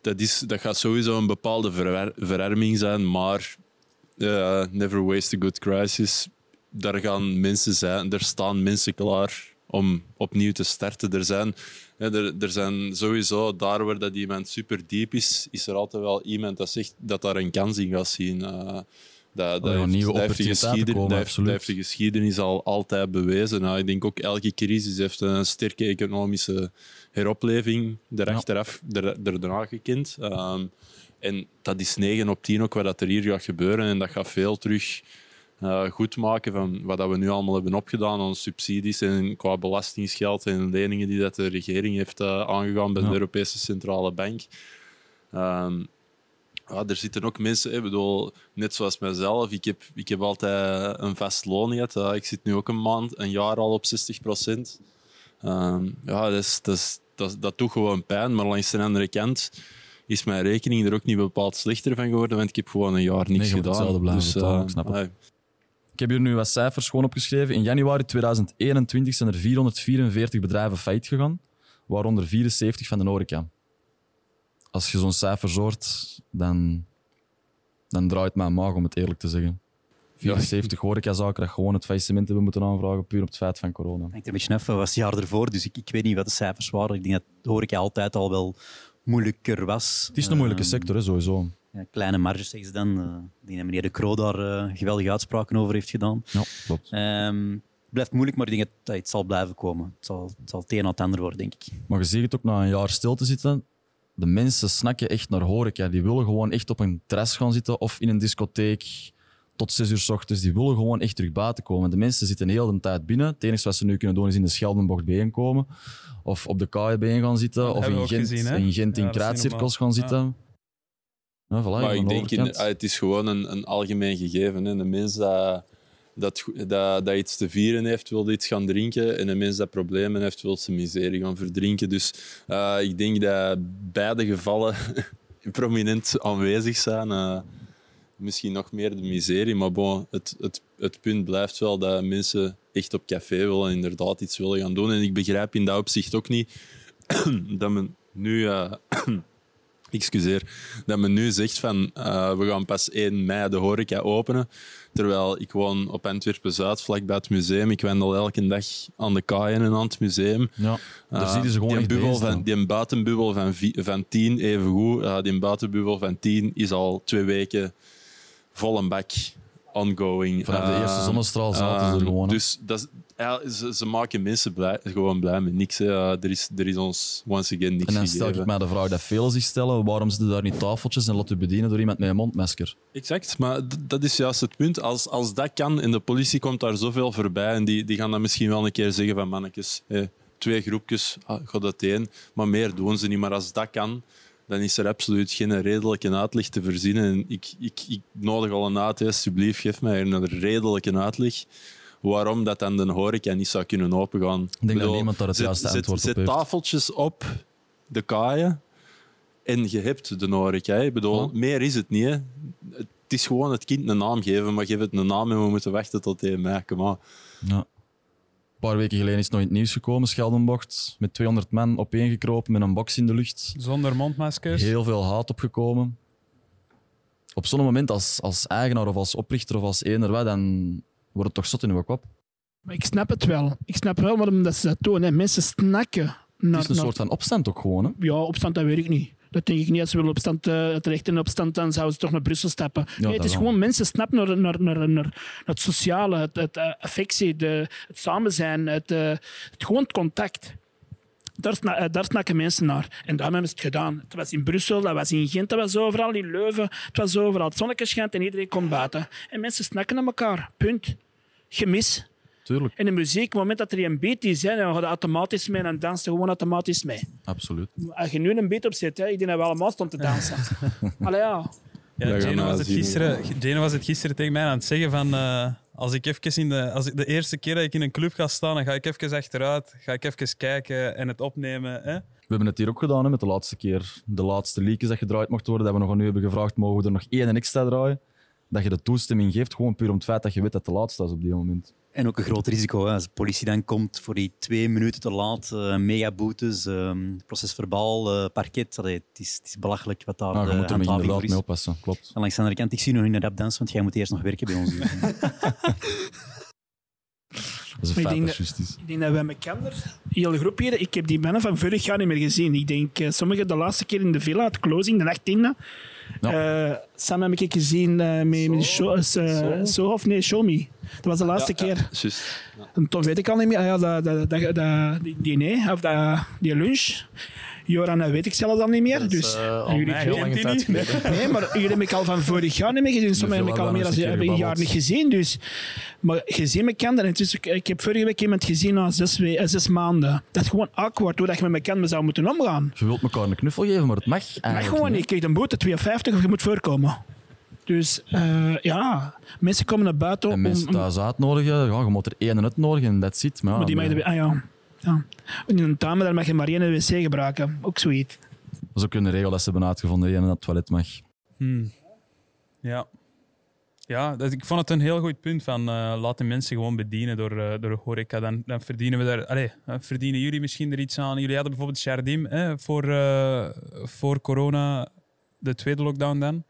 dat, is, dat gaat sowieso een bepaalde verarming zijn, maar never waste a good crisis. Daar gaan mensen zijn, er staan mensen klaar om opnieuw te starten. Er zijn, ja, er, er zijn sowieso, daar waar dat iemand super diep is, is er altijd wel iemand dat zegt dat daar een kans in gaat zien. Eh, dat, dat, ja, heeft, nieuwe dat, heeft de geschiedenis, komen, dat, heeft, absoluut. dat heeft de geschiedenis al altijd bewezen. Nou, ik denk ook elke crisis heeft een sterke economische heropleving erachteraf, er, er daarna gekend. Ehm, en dat is 9 op 10 ook wat dat er hier gaat gebeuren. En dat gaat veel terug eh, goed maken van wat dat we nu allemaal hebben opgedaan aan subsidies en qua belastingsgeld en leningen die dat de regering heeft eh, aangegaan bij Ja. de Europese Centrale Bank. Ehm, ja, er zitten ook mensen, ik bedoel, net zoals mijzelf. Ik heb, ik heb altijd een vast loon gehad. Eh, ik zit nu ook een maand, een jaar al op 60 procent. ja, dat, is, dat, is, dat, dat doet gewoon pijn. Maar langs de andere kant is mijn rekening er ook niet bepaald slechter van geworden, want ik heb gewoon een jaar niks Nee, gedaan. hetzelfde blijven dus, betalen, eh, ik snap het. ja, Ik heb hier nu wat cijfers gewoon opgeschreven. In januari 2021 zijn er 444 bedrijven failliet gegaan, waaronder 74 van de horeca. Als je zo'n cijfers hoort, dan, dan draait mijn maag om het eerlijk te zeggen. 74 horecazaken dat gewoon het faillissement hebben moeten aanvragen, puur op het feit van corona. hangt er een beetje af. Het was het jaar ervoor, dus ik, ik weet niet wat de cijfers waren. Ik denk dat de horeca altijd al wel moeilijker was. Het is een moeilijke Ehm, sector, hè, sowieso. Ja, kleine marges, zeggen ze dan. Denk dat meneer De Croo daar eh, geweldige uitspraken over heeft gedaan. Ja, klopt. Ehm, het blijft moeilijk, maar ik denk dat het zal blijven komen. Het zal het, zal het een en het ander worden, denk ik. Maar je ziet het ook na een jaar stil te zitten. De mensen snakken echt naar horeca. Die willen gewoon echt op een terras gaan zitten of in een discotheek tot zes uur s ochtends. Die willen gewoon echt terug buiten komen. De mensen zitten heel de tijd binnen. Het enige wat ze nu kunnen doen is in de Scheldenbocht bijeenkomen. Of op de KBB gaan zitten. Dat of in Gent, gezien, in, Gent in Ja, kruidcirkels gaan zitten. Ja, voilà, Maar ik denk, in, het is gewoon een, een algemeen gegeven. Hè. De mens dat, dat, dat, dat iets te vieren heeft, wil iets gaan drinken. En de mens dat problemen heeft, wil zijn miserie gaan verdrinken. Dus eh, ik denk dat beide gevallen (laughs) prominent aanwezig zijn. Eh, misschien nog meer de miserie, maar bon, het, het, het punt blijft wel dat mensen echt op café willen en inderdaad iets willen gaan doen. En ik begrijp in dat opzicht ook niet (clears throat) dat men nu... eh, (clears throat) excuseer, dat men nu zegt van eh, we gaan pas 1 mei de horeca openen. Terwijl ik woon op Antwerpen-Zuid, vlakbij het museum. Ik wandel elke dag aan de kaaien en aan het museum. Ja, daar Eh, zie je ze gewoon die bubbel van. Die buitenbubbel van, van 10 even goed. Eh, die buitenbubbel van 10 is al twee weken vol een bak ongoing. Vanaf de eerste zonnestraal zaten ze er gewoon. Dus dat is, ja, ze, ze maken mensen blij, gewoon blij met niks. Hè. Eh, er, is, er is ons once again niks en dan stel gegeven. ik mij de vraag dat velen zich stellen: waarom zitten daar niet tafeltjes en u bedienen door iemand met een mondmasker? Exact, maar dat is juist het punt. Als, als dat kan en de politie komt daar zoveel voorbij en die, die gaan dan misschien wel een keer zeggen van mannetjes, twee groepjes, ah, gaat dat één, maar meer doen ze niet. Maar als dat kan, dan is er absoluut geen redelijke uitleg te voorzien. En ik, ik, ik nodig al een uit, alsjeblieft, geef mij een redelijke uitleg waarom dat dan de horeca niet zou kunnen opengaan. Ik denk dat niemand daar het zet, juiste zet- antwoord op zet heeft. tafeltjes op de kaaien en je hebt de horeca. Ik bedoel, meer is het niet. Hè. Het is gewoon het kind een naam geven, maar geef het een naam en we moeten wachten tot 1 mei. Kom maar. Ja. Een paar weken geleden is het nog in het nieuws gekomen, Scheldenbocht, met 200 man opeengekropen met een box in de lucht. Zonder mondmaskers. Heel veel haat opgekomen. Op zo'n moment als, als eigenaar of als oprichter of als eender wat, dan wordt het toch zot in uw kop. Maar ik snap het wel. Ik snap wel waarom dat ze dat doen. Hè. Mensen snakken Het naar, is een naar- soort van opstand ook gewoon. Hè? Ja, opstand, dat weet ik niet. Dat denk ik niet. Als ze willen opstand, uh, terecht in opstand, dan zouden ze toch naar Brussel stappen. nee, het is wel. gewoon mensen snappen naar, naar, naar, naar het sociale, het, het eh, affectie, de, het samen zijn, het, eh, het, gewoon het contact. Daar, sna- eh, daar snakken mensen naar. En daarom hebben ze het gedaan. Het was in Brussel, dat was in Gent, dat was overal, in Leuven. Het was overal. Het zonnetje schijnt en iedereen komt buiten. En mensen snakken naar elkaar. Punt. Gemis. Tuurlijk, En de muziek, op het moment dat er een beat is, hè, dan gaat het automatisch mee en dan danst je gewoon automatisch mee. absoluut. Als je nu een beat opzet, hè, ik denk dat we allemaal stond te dansen. (laughs) Allee, ja. Ja, Jane, was het gisteren, Jane was het gisteren tegen mij aan het zeggen van... eh, als ik even in de, als ik de eerste keer dat ik in een club ga staan, dan ga ik even achteruit, ga ik even kijken en het opnemen. Hè? We hebben het hier ook gedaan hè, met de laatste keer. De laatste leakjes dat gedraaid mocht worden, dat we nog aan u hebben gevraagd, mogen we er nog één en extra draaien? Dat je de toestemming geeft, gewoon puur om het feit dat je weet dat het de laatste is op die moment. En ook een groot risico. Hè. Als de politie dan komt voor die twee minuten te laat, eh megaboetes, ehm procesverbaal, eh, parket. Allee, het, is, het is belachelijk wat daar Nou, je de moet er inderdaad mee oppassen, klopt. En langs de andere kant, ik zie nog in een rapdans, want jij moet eerst nog werken bij ons. (laughs) (laughs) Dat is een ik feit denk dat juist is. Ik denk dat wij met Kander, hele groep hier, ik heb die mannen van vorig jaar niet meer gezien. Ik denk, eh, sommigen de laatste keer in de villa, het closing, de 18e. Ja. Eh, samen heb ik gezien eh, met, met show, eh, Zo of nee, Show Me. Dat was de laatste Ja, ja, keer. juist. En toen weet ik al niet meer. Ah ja, dat, dat, dat, dat, die diner, of dat, die lunch. Joran, dat weet ik zelf al niet meer. Dat dus, eh, jullie lange die niet. (laughs) Nee, maar jullie heb ik al van vorig jaar niet meer gezien. Sommigen heb ik al meer dan hebben een, jaar niet gezien. Dus. Maar gezien Kander. En het ik heb vorige week iemand gezien na zes, we- eh, zes maanden. Dat is gewoon awkward hoe dat je met elkaar zou moeten omgaan. Je wilt elkaar een knuffel geven, maar het mag Dat mag gewoon niet. Je krijgt een boete 2,50 of je moet voorkomen. Dus eh, ja, mensen komen naar buiten En om... mensen om- thuis uitnodigen, ja, je moet er één uitnodigen en dat zit. Maar, ja, maar die de, ah ja. Ja. In een tuin daar mag je maar één in de wc gebruiken. Ook zoiets. dat is ook een regel dat ze hebben uitgevonden, één in het toilet mag. Hmm. Ja. Ja, dat, ik vond het een heel goed punt van eh laat de mensen gewoon bedienen door, eh door horeca. Dan, dan verdienen we daar... Allee, eh, verdienen jullie misschien er iets aan? Jullie hadden bijvoorbeeld Jardim hè, voor, eh, voor corona, de tweede lockdown dan.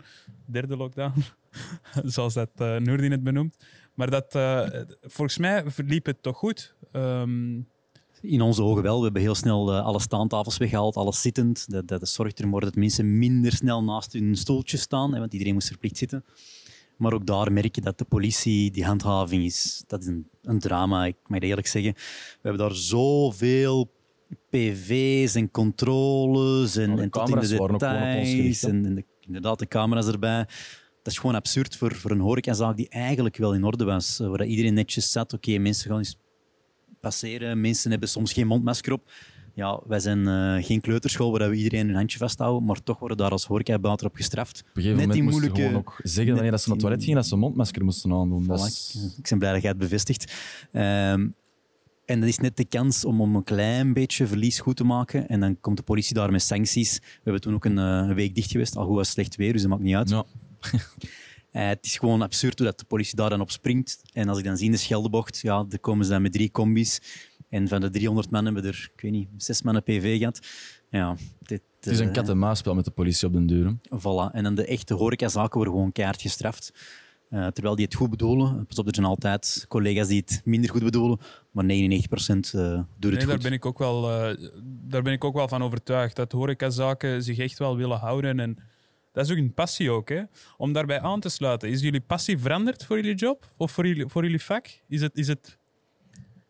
Derde lockdown. (laughs) zoals dat uh, Noordin het benoemt. Maar dat, uh, volgens mij verliep het toch goed. Um, in onze ogen wel. We hebben heel snel uh, alle staantafels weggehaald, alles zittend. Dat, dat zorgt ervoor dat mensen minder snel naast hun stoeltje staan, hè, want iedereen moest verplicht zitten. Maar ook daar merk je dat de politie, die handhaving is, dat is een, een drama, ik mag eerlijk zeggen. We hebben daar zoveel PV's en controles en, Oh, de en tot in de details. gericht, en, en de, inderdaad, de camera's erbij. Dat is gewoon absurd voor, voor een horecazaak die eigenlijk wel in orde was. eh, Waar dat iedereen netjes zat. Oké, mensen gaan eens passeren. Mensen hebben soms geen mondmasker op. Ja, wij zijn eh, geen kleuterschool waar we iedereen een handje vasthouden, maar toch worden daar als horecabuiter op gestraft. Op een gegeven Net moment die moeilijke- gewoon ook zeggen wanneer dat ze naar het toilet gingen, dat ze een mondmasker moesten aandoen. Is- Ik ben blij dat jij het bevestigt. Ehm, en dat is net de kans om, om een klein beetje verlies goed te maken. En dan komt de politie daar met sancties. We hebben toen ook een, eh, week dicht geweest, al goed was slecht weer, dus dat maakt niet uit. Ja. (laughs) Eh, het is gewoon absurd hoe dat de politie daar dan op springt. En als ik dan zie in de Scheldebocht, ja, dan komen ze dan met drie combis. En van de 300 man hebben we er, ik weet niet, zes mannen PV gehad. Ja, dit, Het is een eh, kat-en-muisspel met de politie op den deur. hè. Voilà. En dan de echte horecazaken worden gewoon keihard gestraft. Eh, terwijl die het goed bedoelen. Pas op, er zijn altijd collega's die het minder goed bedoelen, maar 99% eh doet het Nee, daar goed. ben, ik ook wel, eh, daar ben ik ook wel van overtuigd. Dat horecazaken zich echt wel willen houden. En dat is ook een passie ook. Hè? Om daarbij aan te sluiten. Is jullie passie veranderd voor jullie job? Of voor jullie, voor jullie vak? Is het, is het,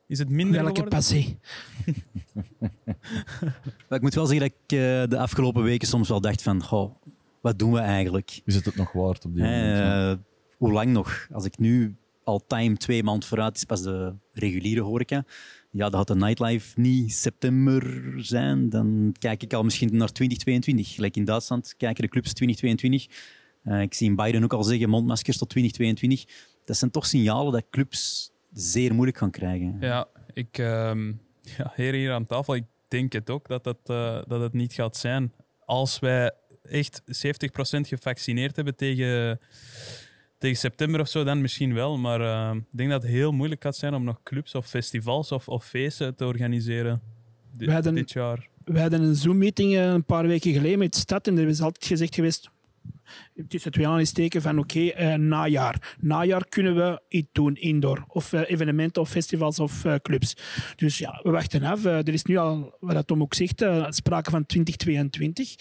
is het minder Welke geworden? passie? (laughs) Maar ik moet wel zeggen dat ik eh, de afgelopen weken soms wel dacht van, goh, wat doen we eigenlijk? Is het het nog waard op die Hè, moment? eh, hoe lang nog? Als ik nu al time twee maanden vooruit is pas de reguliere horeca. Ja, dan had de nightlife niet september zijn. Dan kijk ik al misschien naar 2022. Gelijk in Duitsland kijken de clubs 2022. Eh, ik zie in Biden ook al zeggen mondmaskers tot 2022. Dat zijn toch signalen dat clubs zeer moeilijk gaan krijgen. Ja, ik, ehm ja, heren hier aan tafel, ik denk het ook dat het, eh, dat het niet gaat zijn. Als wij echt 70% gevaccineerd hebben tegen, tegen september of zo, dan misschien wel. Maar eh, ik denk dat het heel moeilijk gaat zijn om nog clubs of festivals of, of feesten te organiseren hadden- dit jaar. We hadden een Zoom-meeting eh, een paar weken geleden met de stad en er is altijd gezegd geweest, tussen twee aanhalingstekens, van oké, eh, najaar. Najaar kunnen we iets doen, indoor. Of eh, evenementen of festivals of eh, clubs. Dus ja, we wachten af. Er is nu al, wat Tom ook zegt, sprake van 2022.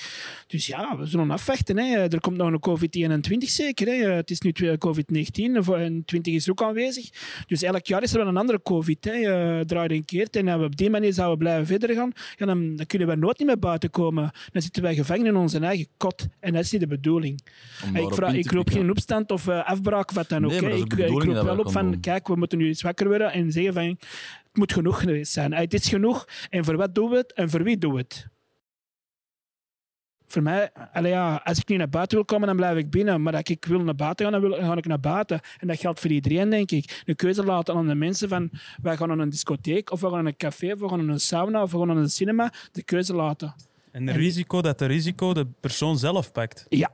Dus ja, we zullen afwachten. Hè. Er komt nog een COVID-21 zeker. Hè. Het is nu twee- COVID-19 voor- en 20 is ook aanwezig. Dus elk jaar is er wel een andere COVID. Hè. Een keer. En op die manier zouden blijven verder gaan, ja, dan, dan kunnen we nooit meer buiten komen. Dan zitten wij gevangen in onze eigen kot. En dat is niet de bedoeling. Om ik, vraag, ik roep geen opstand of eh, afbraak, wat dan ook. Ik, de ik roep wel we op van, doen. kijk, we moeten nu eens wakker worden en zeggen van, het moet genoeg geweest zijn. Eh, Het is genoeg. En voor wat doen we het en voor wie doen we het? Voor mij, ja, als ik niet naar buiten wil komen, dan blijf ik binnen. Maar als ik wil naar buiten gaan, dan, wil, dan ga ik naar buiten. En dat geldt voor iedereen, denk ik. De keuze laten aan de mensen van, wij gaan naar een discotheek, of we gaan naar een café, of we gaan naar een sauna, of we gaan naar een cinema. De keuze laten. En het En- risico dat de risico de persoon zelf pakt. Ja.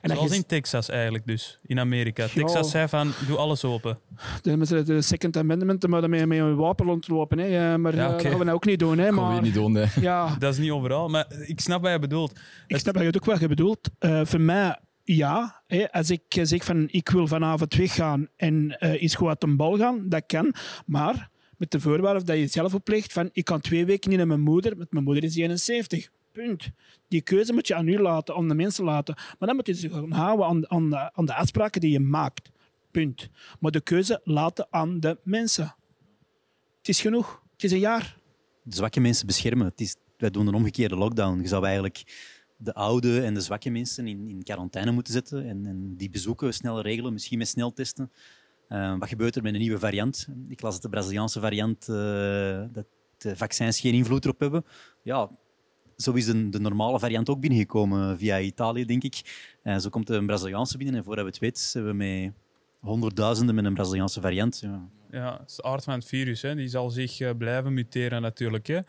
En Zoals je- in Texas eigenlijk dus, in Amerika. Ja. Texas zei van, doe alles open. De, de- de Second Amendment, maar met, met een wapen rondlopen. Hè. Maar Ja, eh, dat gaan we nou ook niet doen. Hè. Gaan we Maar, weer niet doen, hè. ja, (laughs) Dat is niet overal, maar ik snap wat je bedoelt. ik snap dat je het ook wel bedoelt. Eh voor mij, ja. Hè. Als ik zeg van ik wil vanavond weggaan en eh iets goed uit een bal gaan, dat kan. Maar met de voorwaarde dat je het zelf oplegt van ik kan twee weken niet naar mijn moeder, met mijn moeder is 71. Punt. Die keuze moet je aan u laten, aan de mensen laten. Maar dan moet je zich houden aan, aan, de, aan de afspraken die je maakt. Punt. Maar de keuze laten aan de mensen. Het is genoeg. Het is een jaar. de zwakke mensen beschermen. Het is, wij doen een omgekeerde lockdown. Je zou eigenlijk de oude en de zwakke mensen in, in quarantaine moeten zetten en, en die bezoeken snel regelen, misschien met sneltesten. Eh, wat gebeurt er met een nieuwe variant? Ik las dat de Braziliaanse variant, eh, dat de vaccins geen invloed erop hebben. Ja, zo is de, de normale variant ook binnengekomen via Italië, denk ik. En zo komt de Braziliaanse binnen en voordat we het weten, hebben we met honderdduizenden met een Braziliaanse variant. Ja. Ja, het is de aard van het virus. Hè. Die zal zich eh, blijven muteren natuurlijk. Hè.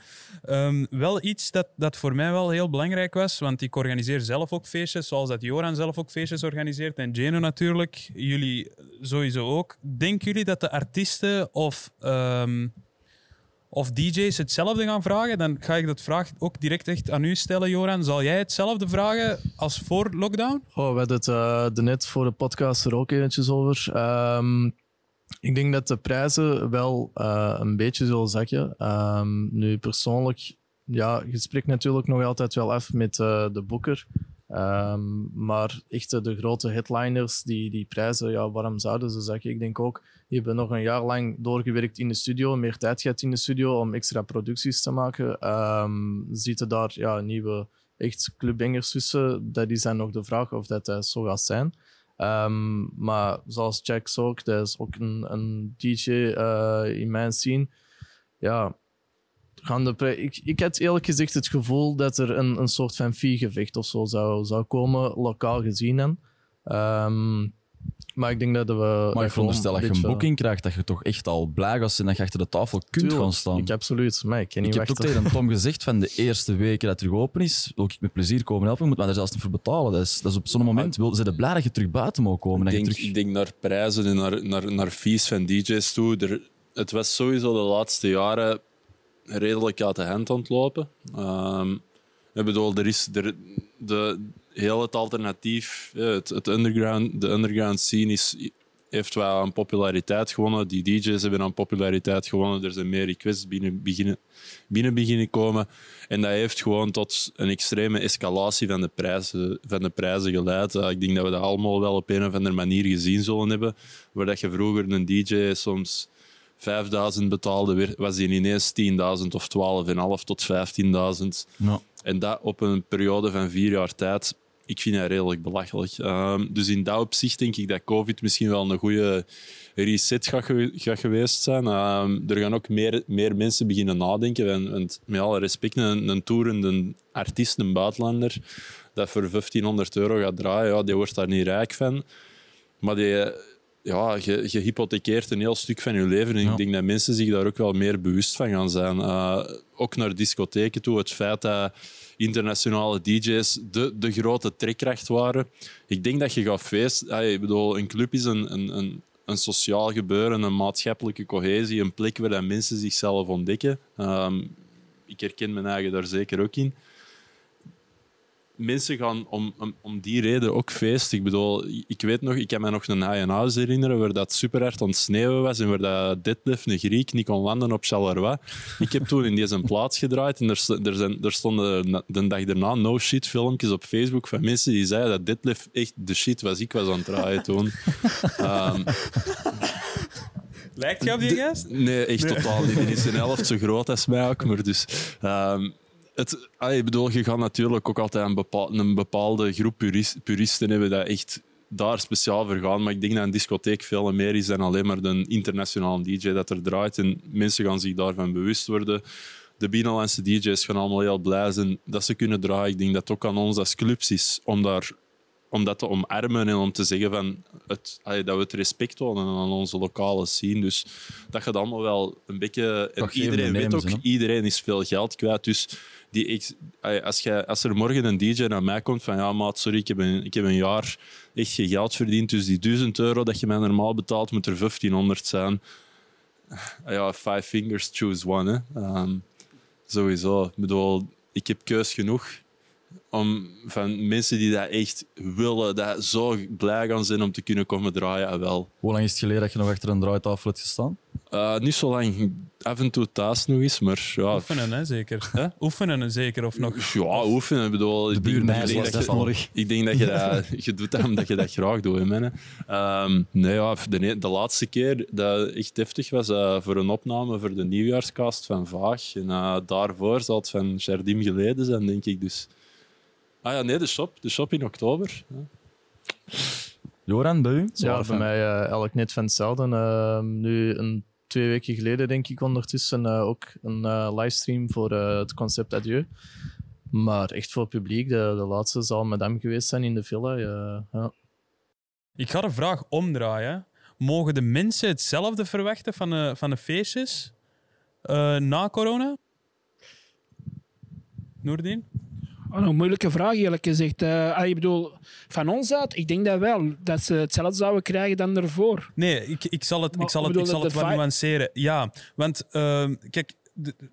Ehm, wel iets dat, dat voor mij wel heel belangrijk was, want ik organiseer zelf ook feestjes, zoals dat Joran zelf ook feestjes organiseert en Jeno natuurlijk. Jullie sowieso ook. Denken jullie dat de artiesten of, ehm, of DJ's hetzelfde gaan vragen, dan ga ik dat vraag ook direct echt aan u stellen, Joran. Zal jij hetzelfde vragen als voor lockdown? Oh, we hadden het uh, net voor de podcast er ook eventjes over. Ehm, ik denk dat de prijzen wel uh, een beetje zullen zakken. Um, nu, persoonlijk, ja, je spreekt natuurlijk nog altijd wel af met uh, de boeker. Um, maar echt de grote headliners, die, die prijzen, ja, waarom zouden ze zakken? Ik denk ook, die hebben nog een jaar lang doorgewerkt in de studio, meer tijd gehad in de studio om extra producties te maken. Um, zitten daar ja, nieuwe echt clubbangers tussen? Dat is dan nog de vraag of dat, dat zo gaat zijn. Um, maar zoals Jack ook, dat is ook een, een DJ uh, in mijn scene. Ja, gaan de ik, ik had eerlijk gezegd het gevoel dat er een, een soort van viergevecht of zo zou, zou komen, lokaal gezien. Um, maar ik denk dat we. Maar ik veronderstel dat je een boeking krijgt, dat je toch echt al blij was en dat je achter de tafel kunt Tuurlijk, gaan staan. Ik absoluut. Maar ik ken niet ik heb ook tegen Tom (laughs) gezegd van de eerste weken dat het terug open is, wil ik met plezier komen helpen, moet maar er zelfs niet voor betalen. Dat is, dat is op zo'n moment, wil, ze de blij dat je terug buiten mag komen. Ik denk, terug... ik denk naar prijzen en naar, naar, naar fees van DJ's toe. Er, het was sowieso de laatste jaren redelijk uit de hand ontlopen. Um, ik bedoel, er is er, de, heel het alternatief, het, het underground, de underground scene is, heeft wel een populariteit gewonnen. Die DJ's hebben aan populariteit gewonnen. Er zijn meer requests binnen beginnen, binnen beginnen komen. En dat heeft gewoon tot een extreme escalatie van de prijzen, van de prijzen geleid. Ik denk dat we dat allemaal wel op een of andere manier gezien zullen hebben. Waar dat je vroeger een DJ soms 5000 betaalde, was die ineens 10.000 of 12,5 tot 15.000. Ja. En dat op een periode van vier jaar tijd. Ik vind dat redelijk belachelijk. Um, dus in dat opzicht denk ik dat COVID misschien wel een goede reset gaat, ge gaat geweest zijn. Um, er gaan ook meer, meer mensen beginnen nadenken. En, en met alle respect, een, een toerende artiest, een buitenlander, dat voor 1500 euro gaat draaien, ja, die wordt daar niet rijk van. Maar die, ja, je, je hypothekeert een heel stuk van je leven. En Ja. ik denk dat mensen zich daar ook wel meer bewust van gaan zijn. Uh, ook naar discotheken toe. Het feit dat internationale DJ's de, de grote trekkracht waren. Ik denk dat je gaat feest. Ah, ik bedoel, een club is een, een, een, een sociaal gebeuren, een maatschappelijke cohesie, een plek waar dat mensen zichzelf ontdekken. Um, ik herken mijn eigen daar zeker ook in mensen gaan om, om, om die reden ook feest. Ik bedoel, ik weet nog, ik kan me nog een H&House herinneren waar dat super hard aan sneeuwen was en waar dat Detlef, een Griek, niet kon landen op Charleroi. Ik heb toen in deze plaats gedraaid en er, er, zijn, er stonden de dag daarna no-shit filmpjes op Facebook van mensen die zeiden dat Detlef echt de shit was. Ik was aan het draaien toen. (laughs) Ehm, Lijkt je op die gast? Nee, echt totaal niet. Die is een helft zo groot als mij ook. Maar dus, ehm, het, ah, ik bedoel, je gaat natuurlijk ook altijd een, bepaal, een bepaalde groep purist- puristen hebben dat echt daar speciaal voor gaan. Maar ik denk dat een discotheek veel meer is dan alleen maar de internationale DJ dat er draait. En mensen gaan zich daarvan bewust worden. De binnenlandse DJ's gaan allemaal heel blij zijn dat ze kunnen draaien. Ik denk dat het ook aan ons als clubs is om daar om dat te omarmen en om te zeggen van het, allee, dat we het respect tonen aan onze lokale scene. Dus dat gaat allemaal wel een beetje... En iedereen en weet ook, iedereen is veel geld kwijt. Dus die, ex- allee, als, jij, als er morgen een DJ naar mij komt van ja, maat, sorry, ik heb een, ik heb een jaar echt geen geld verdiend, dus die 1000 euro dat je mij normaal betaalt, moet er 1500 zijn. Ah Ja, five fingers, choose one. Hè. Ehm, sowieso. Ik bedoel, ik heb keus genoeg om, van mensen die dat echt willen, dat zo blij gaan zijn om te kunnen komen draaien. Ah, wel. Hoe lang is het geleden dat je nog achter een draaitafel hebt gestaan? Uh, niet zo lang, af en toe thuis nog eens, maar ja, Oefenen, hè, zeker. Oefenen, zeker. Of nog... ja oefenen. Ik bedoel, denk was dat je- dat nodig. Ik denk dat je (laughs) dat, je doet dat omdat je dat graag doet. Hè. Ehm, nee, ja, de, de laatste keer dat echt heftig was eh, voor een opname voor de nieuwjaarscast van Vaag. En eh, daarvoor zal het van Jardim geleden zijn, denk ik. Dus. Ah ja, nee, de shop. De shop in oktober. Ja. Joran, bij u? Ja, bij mij eh, eigenlijk net van hetzelfde. Ehm, nu, een, twee weken geleden, denk ik ondertussen, eh, ook een eh, livestream voor eh, het concept Adieu. Maar echt voor het publiek, de, de laatste zal Madame geweest zijn in de villa. ja. Ik ga de vraag omdraaien. Mogen de mensen hetzelfde verwachten van de, van de feestjes eh, na corona? Noordin? Oh, een moeilijke vraag, eerlijk gezegd. Eh, ah, ik bedoel, van ons uit, ik denk dat wel. Dat ze hetzelfde zouden krijgen dan ervoor. Nee, ik, ik zal het, ik zal het, ik zal het wat vibe- nuanceren. Ja, want ehm, kijk,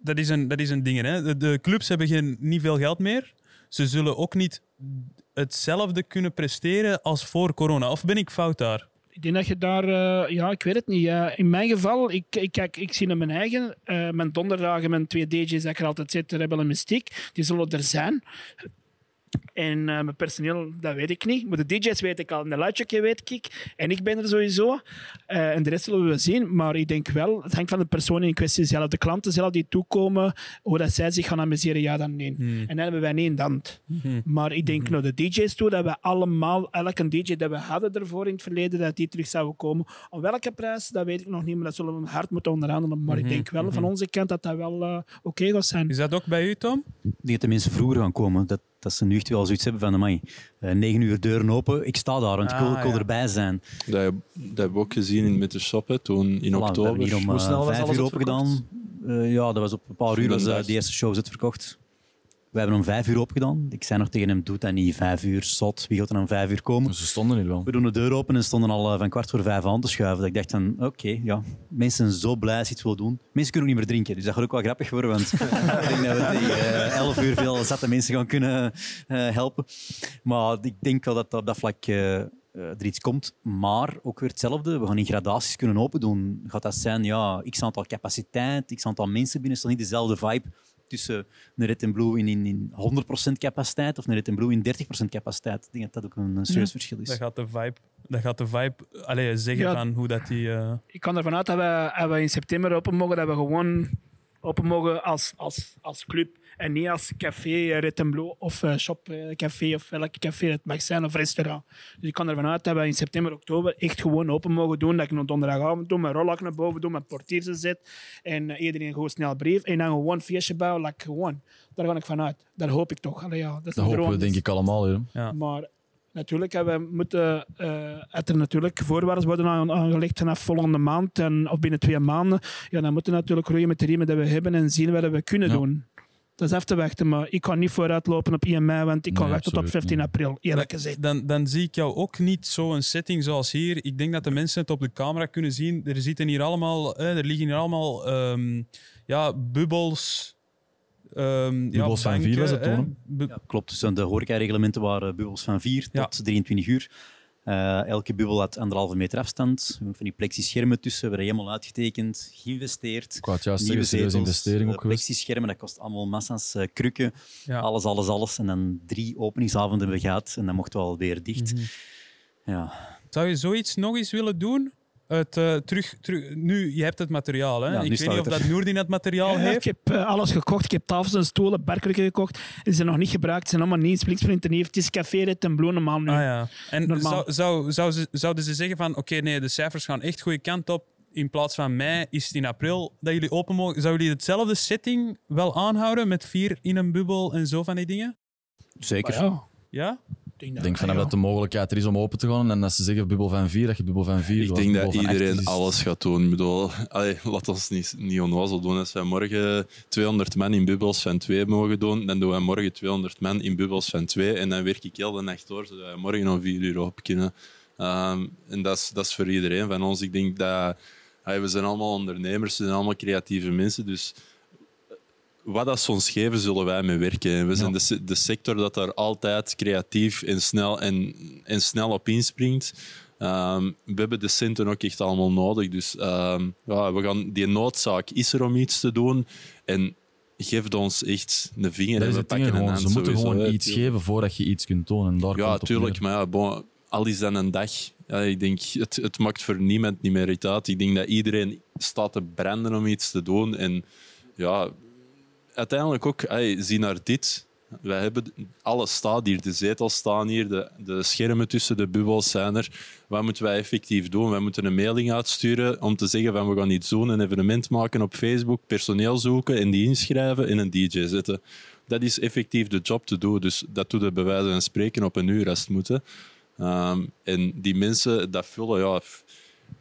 dat is een, dat is een ding. Hè. De, de clubs hebben geen, niet veel geld meer. Ze zullen ook niet hetzelfde kunnen presteren als voor corona. Of ben ik fout daar? Ik denk dat je daar, eh, ja, ik weet het niet. eh, in mijn geval, ik, ik, kijk, ik zie naar mijn eigen, eh, mijn donderdagen, mijn twee DJ's dat ik er altijd zit, Rebel en Mystiek, die zullen er zijn. En eh, mijn personeel, dat weet ik niet. Maar de DJ's weet ik al, en de luidchecker weet ik. En ik ben er sowieso. Eh, en de rest zullen we zien. Maar ik denk wel, het hangt van de persoon in kwestie zelf. De klanten zelf die toekomen, hoe dat zij zich gaan amuseren, ja dan nee. En dan hebben wij niet dat. Maar ik denk naar de DJ's toe, dat we allemaal, elke DJ dat we hadden ervoor in het verleden, dat die terug zouden komen. Om welke prijs, dat weet ik nog niet, maar dat zullen we hard moeten onderhandelen. Maar ik denk wel van onze kant dat dat wel eh, oké gaat zijn. Is dat ook bij u, Tom? De mensen vroeger gaan komen. Dat, dat ze nu echt wel zoiets hebben van, amai, eh, negen uur deuren open, ik sta daar, want ik wil, Ah, ik wil erbij zijn. Dat, heb- dat hebben we ook gezien in, met de shop, hè, toen in Voilà, oktober. om Hoe eh, snel was vijf alles uur open gedaan. Eh, ja, dat was op een paar uur was eh, dag. de eerste show uitverkocht. We hebben om vijf uur open gedaan. Ik zei nog tegen hem, doe dat niet, vijf uur, zot. Wie gaat er om vijf uur komen? Ze stonden hier wel. We doen de deur open en stonden al eh, van kwart voor vijf aan te schuiven. Dat ik dacht van, oké, ja, mensen zijn zo blij als iets willen doen. Mensen kunnen ook niet meer drinken, dus dat gaat ook wel grappig worden, want (laughs) ik denk dat we tegen eh, elf uur veel zatte mensen gaan kunnen eh, helpen. Maar ik denk wel dat op dat vlak er iets komt. Maar ook weer hetzelfde, we gaan in gradaties kunnen open doen. Gaat dat zijn, ja, x aantal capaciteit, x aantal mensen binnen, is toch niet dezelfde vibe tussen een Red and Blue in, in, in 100% capaciteit of een Red and Blue in 30% capaciteit. Ik denk dat dat ook een, een serieus verschil is. Dat gaat de vibe, dat gaat de vibe allee, zeggen Ja. van hoe dat die... eh, Ik kan ervan uit dat we in september open mogen, dat we gewoon open mogen als, als, als club. En niet als café, eh, Red Blue of eh, shop, eh, café of welk café het mag zijn of restaurant. Dus ik kan ervan uit dat we in september, oktober echt gewoon open mogen doen. Dat ik een donderdagavond doe, mijn rollak naar boven doe, mijn portier zet en iedereen gewoon snel brief. En dan gewoon feestje bouwen, like, gewoon. Daar ga ik vanuit. Daar hoop ik toch. Allee, ja, dat is Dat hopen we denk ik allemaal. Ja. Maar natuurlijk, we moeten, eh het er natuurlijk voorwaarden worden aan- aangelegd vanaf volgende maand en, of binnen twee maanden. Ja, dan moeten we natuurlijk roeien met de riemen die we hebben en zien wat we kunnen Ja. doen. Dat is af te wachten, maar ik kan niet vooruitlopen op 1 mei, want ik kan Nee, wachten tot absoluut 15 niet. april, eerlijk gezegd. Dan, dan zie ik jou ook niet zo'n setting zoals hier. Ik denk dat de mensen het op de camera kunnen zien. Er zitten hier allemaal, eh, er liggen hier allemaal ehm, ja, bubbels. ehm, Bubbels ja, van vier was het toen, Ja, klopt. Dus de horecareglementen waren bubbels van 4 Ja. tot 23 uur. Eh, elke bubbel had anderhalve meter afstand. We hebben van die plexischermen tussen, we hebben dat helemaal uitgetekend, geïnvesteerd. Ik wou juist zeggen, serieuze investering eh, ook geweest. Plexischermen, dat kost allemaal massa's eh, krukken. Ja. Alles, alles, alles. En dan drie openingsavonden hebben we gehad en dan mochten we alweer dicht. Mhm. Ja. Zou je zoiets nog eens willen doen? Het, eh, terug, terug, nu, je hebt het materiaal. Hè? Ja, ik weet niet of het dat Noordin het materiaal Ja, heeft. ik heb eh, alles gekocht. Ik heb tafels en stoelen, berkelijke gekocht. Die zijn nog niet gebruikt. Ze zijn allemaal niet spliksplinter nieuw. Het is café Red en Blue normaal nu. Ah, ja. En Normaal. zou, zou, zou ze, zouden ze zeggen van oké, nee, de cijfers gaan echt goede kant op. In plaats van mei is het in april dat jullie open mogen. Zouden jullie hetzelfde setting wel aanhouden met vier in een bubbel en zo van die dingen? Zeker. Ja? Ik denk Ik dat- denk vanaf ja. dat de mogelijkheid er is om open te gaan en dat ze zeggen bubbel van 4, dat je bubbel van 4 Ik denk dat iedereen alles gaat doen. Ik bedoel, allee, laat ons niet, niet onnozel doen. Als wij morgen 200 man in bubbels van 2 mogen doen, dan doen wij morgen 200 man in bubbels van 2 en dan werk ik heel de nacht door, zodat wij morgen om 4 uur open kunnen. Ehm, en dat is, dat is voor iedereen van ons. Ik denk dat allee, we zijn allemaal ondernemers, we zijn allemaal creatieve mensen, dus wat dat ze ons geven, zullen wij mee werken. En we zijn de, de sector dat daar altijd creatief en snel, en, en snel op inspringt. Ehm, we hebben de centen ook echt allemaal nodig. Dus ehm, ja, we gaan, die noodzaak is er om iets te doen. En geef ons echt een vinger en we pakken een hand. Ze moeten gewoon iets geven voordat je iets kunt doen. En daar komt Ja, tuurlijk. Maar ja, bon, al is dan een dag. Ja, ik denk, het, het maakt voor niemand niet meer uit. Ik denk dat iedereen staat te branden om iets te doen. En ja, uiteindelijk ook, hey, zie naar dit. Wij hebben alles staat hier, de zetels staan hier, de, de schermen tussen de bubbels zijn er. Wat moeten wij effectief doen? Wij moeten een mailing uitsturen om te zeggen van we gaan iets doen, een evenement maken op Facebook, personeel zoeken en die inschrijven en een DJ zetten. Dat is effectief de job te doen. Dus dat doe je bij wijze van spreken op een uur als het moet. Ehm, en die mensen dat vullen, ja,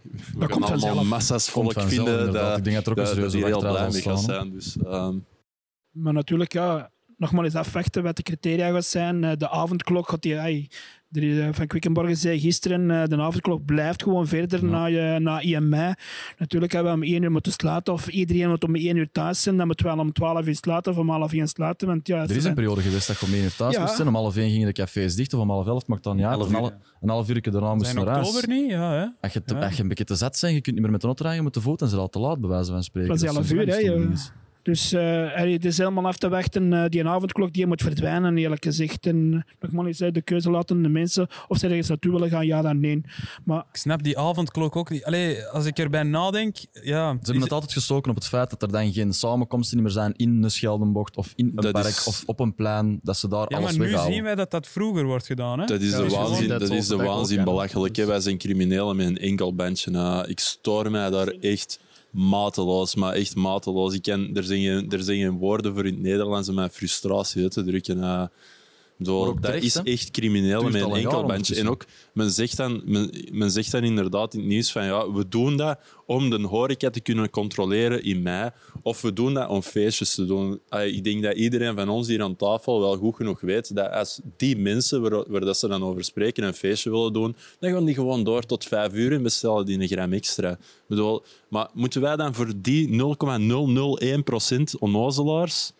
we gaan komt allemaal vanzelf. massa's volk vanzelf, vinden dat, Ik denk dat er ook dat, dat die heel blij mee zijn. Dus, ehm, Maar natuurlijk, ja, nog maar eens afwachten wat de criteria gaan zijn. Eh, de avondklok gaat die... de, eh, van Quickenborgen zei gisteren, eh, de avondklok blijft gewoon verder Ja. na, je, na 1 mei. Natuurlijk hebben we om 1 uur moeten sluiten, of iedereen moet om 1 uur thuis zijn. Dan moeten we wel om 12 uur sluiten of om half 1 sluiten. Want ja, Er is een zijn- periode geweest dat je om één uur thuis Ja. moest zijn. Om half één gingen de cafés dicht, of om half elf, maakt dan niet uit. Half Een uur, half, ja. een half uur daarna moest je Zijn naar huis. oktober niet? Ja, hè? Als je, te, Ja. als je een beetje te zet bent, je kunt niet meer met de auto rijden, je moet te voet en ze zijn al te laat, bij wijze van spreken. Dat is half uur, hè, Dus eh, allee, het is helemaal af te wachten. eh, die avondklok die moet verdwijnen, eerlijk gezegd. En nogmaals, de keuze laten de mensen of ze ergens naartoe willen gaan, ja dan nee. Maar Ik snap die avondklok ook niet. Allee, als ik erbij nadenk, ja. Ze hebben het altijd gestoken op het feit dat er dan geen samenkomsten meer zijn in een Scheldenbocht of in een park is- of op een plein, dat ze daar Ja, alles maar nu weghalen. zien wij dat dat vroeger wordt gedaan. Hè? Dat is Ja, de dus waanzin, dat dat is de waanzin belachelijk. hè. Wij zijn criminelen met een enkel bandje. hè. ik stoor mij daar echt mateloos, maar echt mateloos. Ik ken, er, zijn geen, er zijn geen woorden voor in het Nederlands om mijn frustratie uit te drukken. hè. Dat terecht, is hè? echt criminelen Duurt met een een enkel jaar bandje. En ook, men zegt, dan, men, men zegt dan inderdaad in het nieuws van ja, we doen dat om de horeca te kunnen controleren in mei. Of we doen dat om feestjes te doen. Ik denk dat iedereen van ons hier aan tafel wel goed genoeg weet dat als die mensen waar, waar dat ze dan over spreken een feestje willen doen, dan gaan die gewoon door tot vijf uur en bestellen die een gram extra. Ik bedoel, maar moeten wij dan voor die 0,001% onnozelaars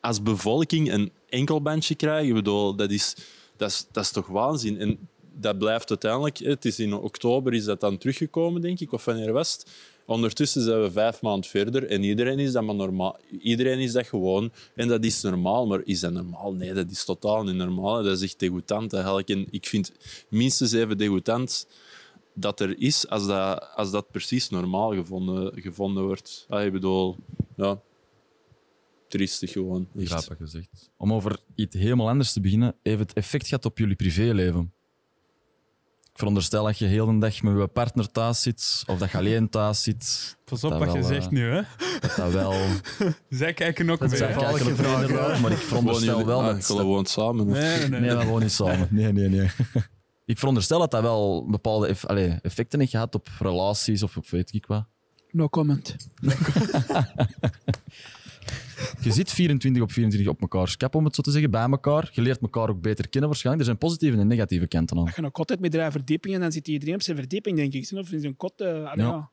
als bevolking een enkelbandje krijgen? Ik bedoel, dat is, dat is, dat is toch waanzin? En dat blijft uiteindelijk... Het is in oktober is dat dan teruggekomen, denk ik, of wanneer was het? Ondertussen zijn we vijf maanden verder en iedereen is dat maar normaal. Iedereen is dat gewoon en dat is normaal. Maar is dat normaal? Nee, dat is totaal niet normaal. Dat is echt degoutant eigenlijk. En ik vind minstens even degoutant dat er is als dat, als dat precies normaal gevonden, gevonden wordt. Ah, ik bedoel, ja, triestig gewoon. Echt. Grappig gezegd. Om over iets helemaal anders te beginnen, heeft het effect gehad op jullie privéleven? Ik veronderstel dat je heel de dag met je partner thuis zit, of dat je alleen thuis zit. Pas op Dat wat je wel, zegt eh, nu. Hè? Dat dat wel... (laughs) Zij kijken ook Dat mee. vallige Kijken inderdaad, ja. Maar ik veronderstel jullie, wel ah, dat... jullie woont samen. of? Nee, nee, nee. Nee, we wonen niet samen. (laughs) Nee, nee, nee. Ik veronderstel dat dat wel bepaalde eff- allee, effecten heeft gehad op relaties of op weet ik wat. no comment. (laughs) (laughs) Je zit 24 op 24 op elkaar kap, om het zo te zeggen, bij elkaar. Je leert elkaar ook beter kennen waarschijnlijk. Er zijn positieve en negatieve kanten aan. Als je een kot hebt met drie verdiepingen, dan zit iedereen op zijn verdieping, denk ik. Of in zijn kot. allee, Ja. ja.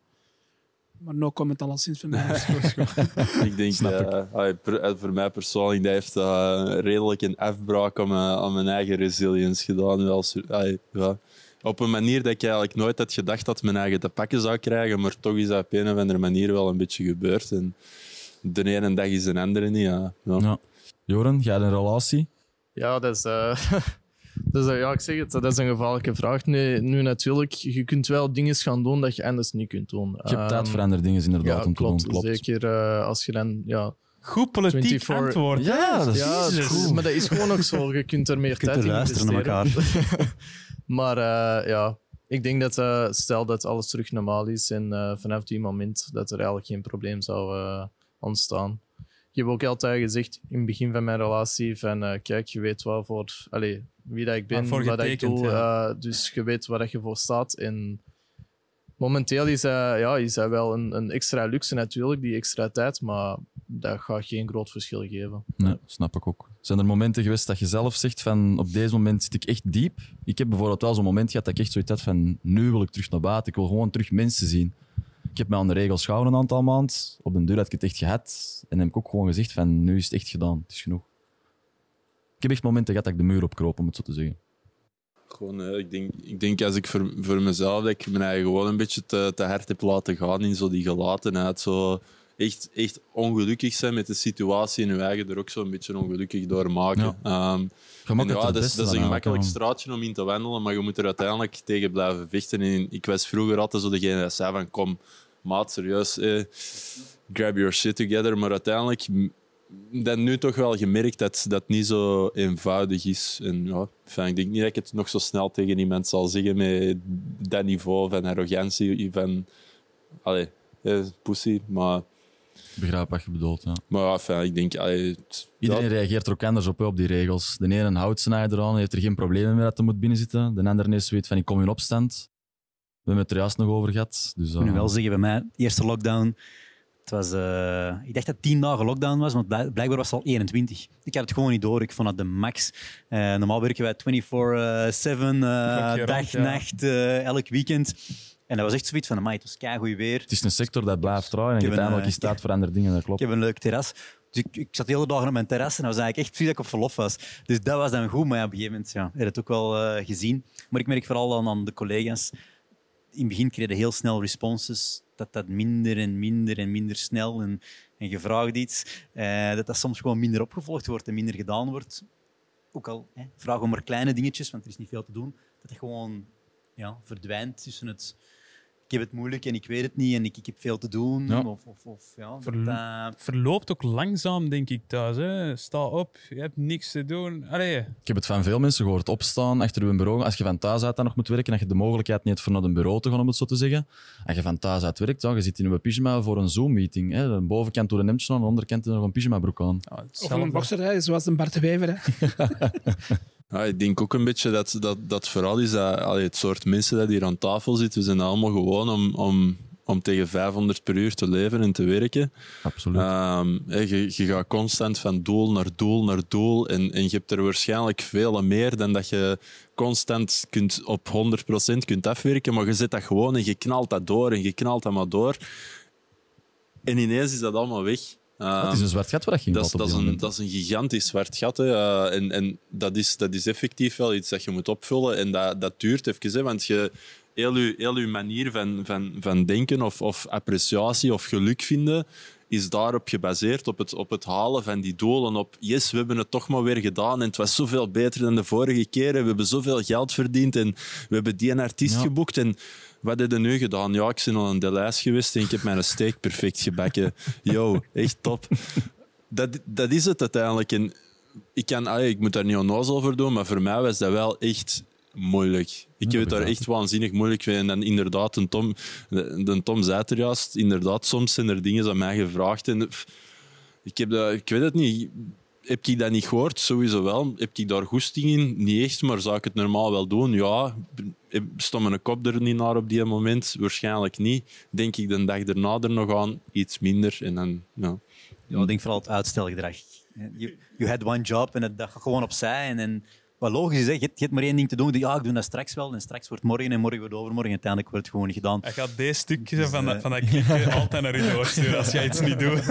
Maar no comment alleszins van mij. (laughs) (laughs) Ik denk, Snap ik. eh, eh, voor mij persoonlijk, dat heeft redelijk een afbraak aan mijn, aan mijn eigen resilience gedaan. Wel, ja. Op een manier dat ik eigenlijk nooit had gedacht dat mijn eigen te pakken zou krijgen, maar toch is dat op een of andere manier wel een beetje gebeurd. En de ene dag is de andere niet. Ja. Ja. Ja. Joren, jij hebt een relatie? Ja, dat is, eh, (laughs) dat is, eh, ja, ik zeg het, dat is een gevaarlijke vraag. Nu, nu natuurlijk, je kunt wel dingen gaan doen dat je anders niet kunt doen. Je hebt tijd Ehm, voor andere dingen inderdaad Ja, om te klopt. doen. Klopt. Zeker eh, als je dan... Ja, Goed politiek 24 antwoord. Ja, dat is, ja dat is maar dat is gewoon ook zo. Je kunt er meer (laughs) Je kunt tijd er in luisteren naar investeren. (laughs) maar eh, ja, ik denk dat eh, stel dat alles terug normaal is en eh, vanaf die moment dat er eigenlijk geen probleem zou eh, ontstaan. Ik heb ook altijd gezegd in het begin van mijn relatie van eh, kijk, je weet wel voor allee, wie dat ik ben, wat ik doe, ja. eh, dus je weet waar dat je voor staat. En momenteel is dat, ja, is dat wel een, een extra luxe natuurlijk, die extra tijd, maar dat gaat geen groot verschil geven. Nee, snap ik ook. Zijn er momenten geweest dat je zelf zegt van op deze moment zit ik echt diep? Ik heb bijvoorbeeld wel zo'n moment gehad dat ik echt zoiets had van nu wil ik terug naar buiten. Ik wil gewoon terug mensen zien. Ik heb mij aan de regels gehouden een aantal maanden. Op den deur had ik het echt gehad. En heb ik ook gewoon gezegd van nu is het echt gedaan. Het is genoeg. Ik heb echt momenten gehad dat ik de muur opkroop, om het zo te zeggen. Gewoon, eh, ik, denk, ik denk als ik voor, voor mezelf dat ik me eigen gewoon een beetje te, te hard heb laten gaan in zo die gelatenheid. Zo echt, echt ongelukkig zijn met de situatie en je eigen er ook zo een beetje ongelukkig door maken. Ja. Ehm, en ja, dat, is, beste dat is een gemakkelijk straatje om in te wandelen, maar je moet er uiteindelijk tegen blijven vechten. En ik was vroeger altijd zo degene dat zei van kom, maat, serieus, eh, grab your shit together. Maar uiteindelijk dan nu toch wel gemerkt dat dat niet zo eenvoudig is. En ja, ik denk niet dat ik het nog zo snel tegen iemand zal zeggen met dat niveau van arrogantie, van allee, eh, pussy. Maar, Ik begrijp wat je bedoelt. Ja. maar ja, enfin, ik denk... Allee, het- Iedereen ja, reageert er ook anders op, hè, op die regels. De ene houdt zijn eigen eraan, heeft er geen problemen meer dat hij moet binnenzitten. De andere is zoiets van ik kom in opstand. We hebben het er juist nog over gehad. Dus, Ik moet nu eh, wel zeggen, bij mij, eerste lockdown, Het was, eh, ik dacht dat het tien dagen lockdown was, want blijk- blijkbaar was het al 21. Ik had het gewoon niet door. Ik vond het de max. Eh, normaal werken wij 24-7, eh, Klokje dag, rond, ja. nacht, eh, elk weekend. En dat was echt zoiets van, amai, het was keigoed weer. Het is een sector dat blijft draaien en Ik uiteindelijk is tijd voor andere dingen, dat Ik klopt. heb een leuk terras. Dus ik, ik zat de hele dagen op mijn terras en dat was eigenlijk echt precies dat ik op verlof was. Dus dat was dan goed, maar ja, op een gegeven moment ja, heb je het ook wel eh, gezien. Maar ik merk vooral aan, aan de collega's, in het begin kregen heel snel responses, dat dat minder en minder en minder snel en, en gevraagd iets, eh, dat dat soms gewoon minder opgevolgd wordt en minder gedaan wordt. Ook al vragen om maar kleine dingetjes, want er is niet veel te doen, dat het gewoon ja, verdwijnt tussen het ik heb het moeilijk en ik weet het niet en ik, ik heb veel te doen. Ja. Of, of, of, ja, dat, Verlo- eh, Verloopt ook langzaam, denk ik thuis. Hè. Sta op, je hebt niks te doen. Allee, Ik heb het van veel mensen gehoord. Opstaan achter uw bureau. Als je van thuis uit dan nog moet werken, dat je de mogelijkheid niet hebt voor naar een bureau te gaan, om het zo te zeggen. Als je van thuis uit werkt, ja, je zit in een pyjama voor een Zoom-meeting. hè. De bovenkant door een hemdje aan, de onderkant nog een pyjamabroek aan. ja, Of een bokser, hè, zoals een Bart de Wever. Hè. (laughs) Ja, ik denk ook een beetje dat dat, dat vooral is dat allee, het soort mensen dat hier aan tafel zitten, we zijn allemaal gewoon om, om, om tegen 500 per uur te leven en te werken. Absoluut. Ehm, je, je gaat constant van doel naar doel naar doel en, en je hebt er waarschijnlijk veel meer dan dat je constant kunt op 100% kunt afwerken, maar je zet dat gewoon en je knalt dat door en je knalt dat maar door. En ineens is dat allemaal weg. Ehm, het is een zwart gat waar je dat dat, is een, dat is een gigantisch zwart gat. Hè. Eh, en en dat, is, dat is effectief wel iets dat je moet opvullen. En dat, dat duurt even. Hè, want je, heel, je, heel je manier van, van, van denken of, of appreciatie of geluk vinden is daarop gebaseerd, op het, op het halen van die doelen. Op yes, we hebben het toch maar weer gedaan en het was zoveel beter dan de vorige keer. En we hebben zoveel geld verdiend en we hebben die een artiest Ja. geboekt. En wat heb je nu gedaan? Ja, ik ben al een Delijs geweest en ik heb mijn steak perfect gebakken. Yo, echt top. Dat, dat is het uiteindelijk. En ik, kan, allee, ik moet daar niet onnozel over doen, maar voor mij was dat wel echt moeilijk. Ik heb het daar echt waanzinnig moeilijk mee. En dan inderdaad, een Tom, de, de Tom zei het er juist, inderdaad, soms zijn er dingen aan mij gevraagd. En, pff, ik, heb dat, ik weet het niet. Heb ik dat niet gehoord? Sowieso wel. Heb ik daar goesting in? Niet echt, maar zou ik het normaal wel doen? Ja. Stond mijn kop er niet naar op die moment? Waarschijnlijk niet. Denk ik de dag erna er nog aan? Iets minder. En dan, ja. Ja, ik denk vooral het uitstelgedrag. You, you had one job en dat gewoon opzij. En, en wat logisch is, hè, je, hebt, je hebt maar één ding te doen. Ja, ik doe dat straks wel. En straks wordt morgen en morgen wordt overmorgen. Uiteindelijk wordt het gewoon niet gedaan. Hij gaat deze stukjes Dus, van, dat, eh, van dat clipje (laughs) altijd naar u doorsturen als jij iets niet doet.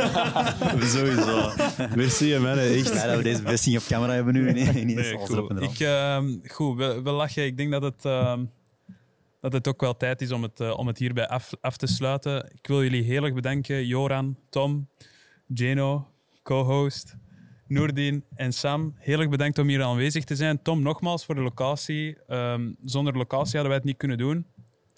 (laughs) Sowieso. Merci, man. Echt. Blij dat we deze bevestiging op camera hebben nu. Nee, niet Nee, goed. Ik, ehm, goed, we, we lachen. Ik denk dat het, ehm, dat het ook wel tijd is om het, eh, om het hierbij af, af te sluiten. Ik wil jullie heel erg bedanken. Joran, Tom, Jeno, co-host, Noordin en Sam. Heel erg bedankt om hier aanwezig te zijn. Tom, nogmaals voor de locatie. Ehm, zonder locatie hadden wij het niet kunnen doen.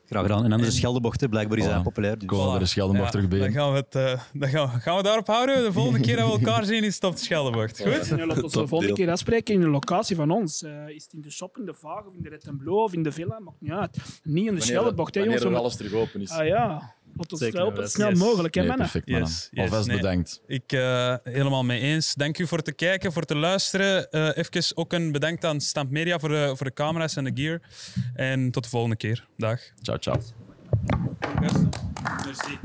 Graag gedaan. En anders de Scheldebocht, hè. blijkbaar is hij Voilà. populair. Dus. Dat er Scheldenbocht Ja, terug bij. Dan gaan we, het, eh, dan gaan, we, gaan we daarop houden. De volgende keer dat we elkaar zien is het op de Scheldenbocht. Goed? Ja, laten we de (laughs) volgende keer afspreken in de locatie van ons. Eh, is het in de shop, in de Vaag, of in de Red of in de Villa? Maakt niet uit. Niet in de Scheldenbocht, hè, jongens. Wanneer er alles terug open is. Ah ja, Zeker, helpen. ja, snel yes. mogelijk, hè, Nee, mannen. perfect, mannen. Yes, yes, Alvast nee. bedankt. Ik uh, helemaal mee eens. Dank u voor te kijken, voor te luisteren. Uh, even ook een bedankt aan Stamp Media voor de, voor de camera's en de gear. En tot de volgende keer. Dag. Ciao, ciao. Merci.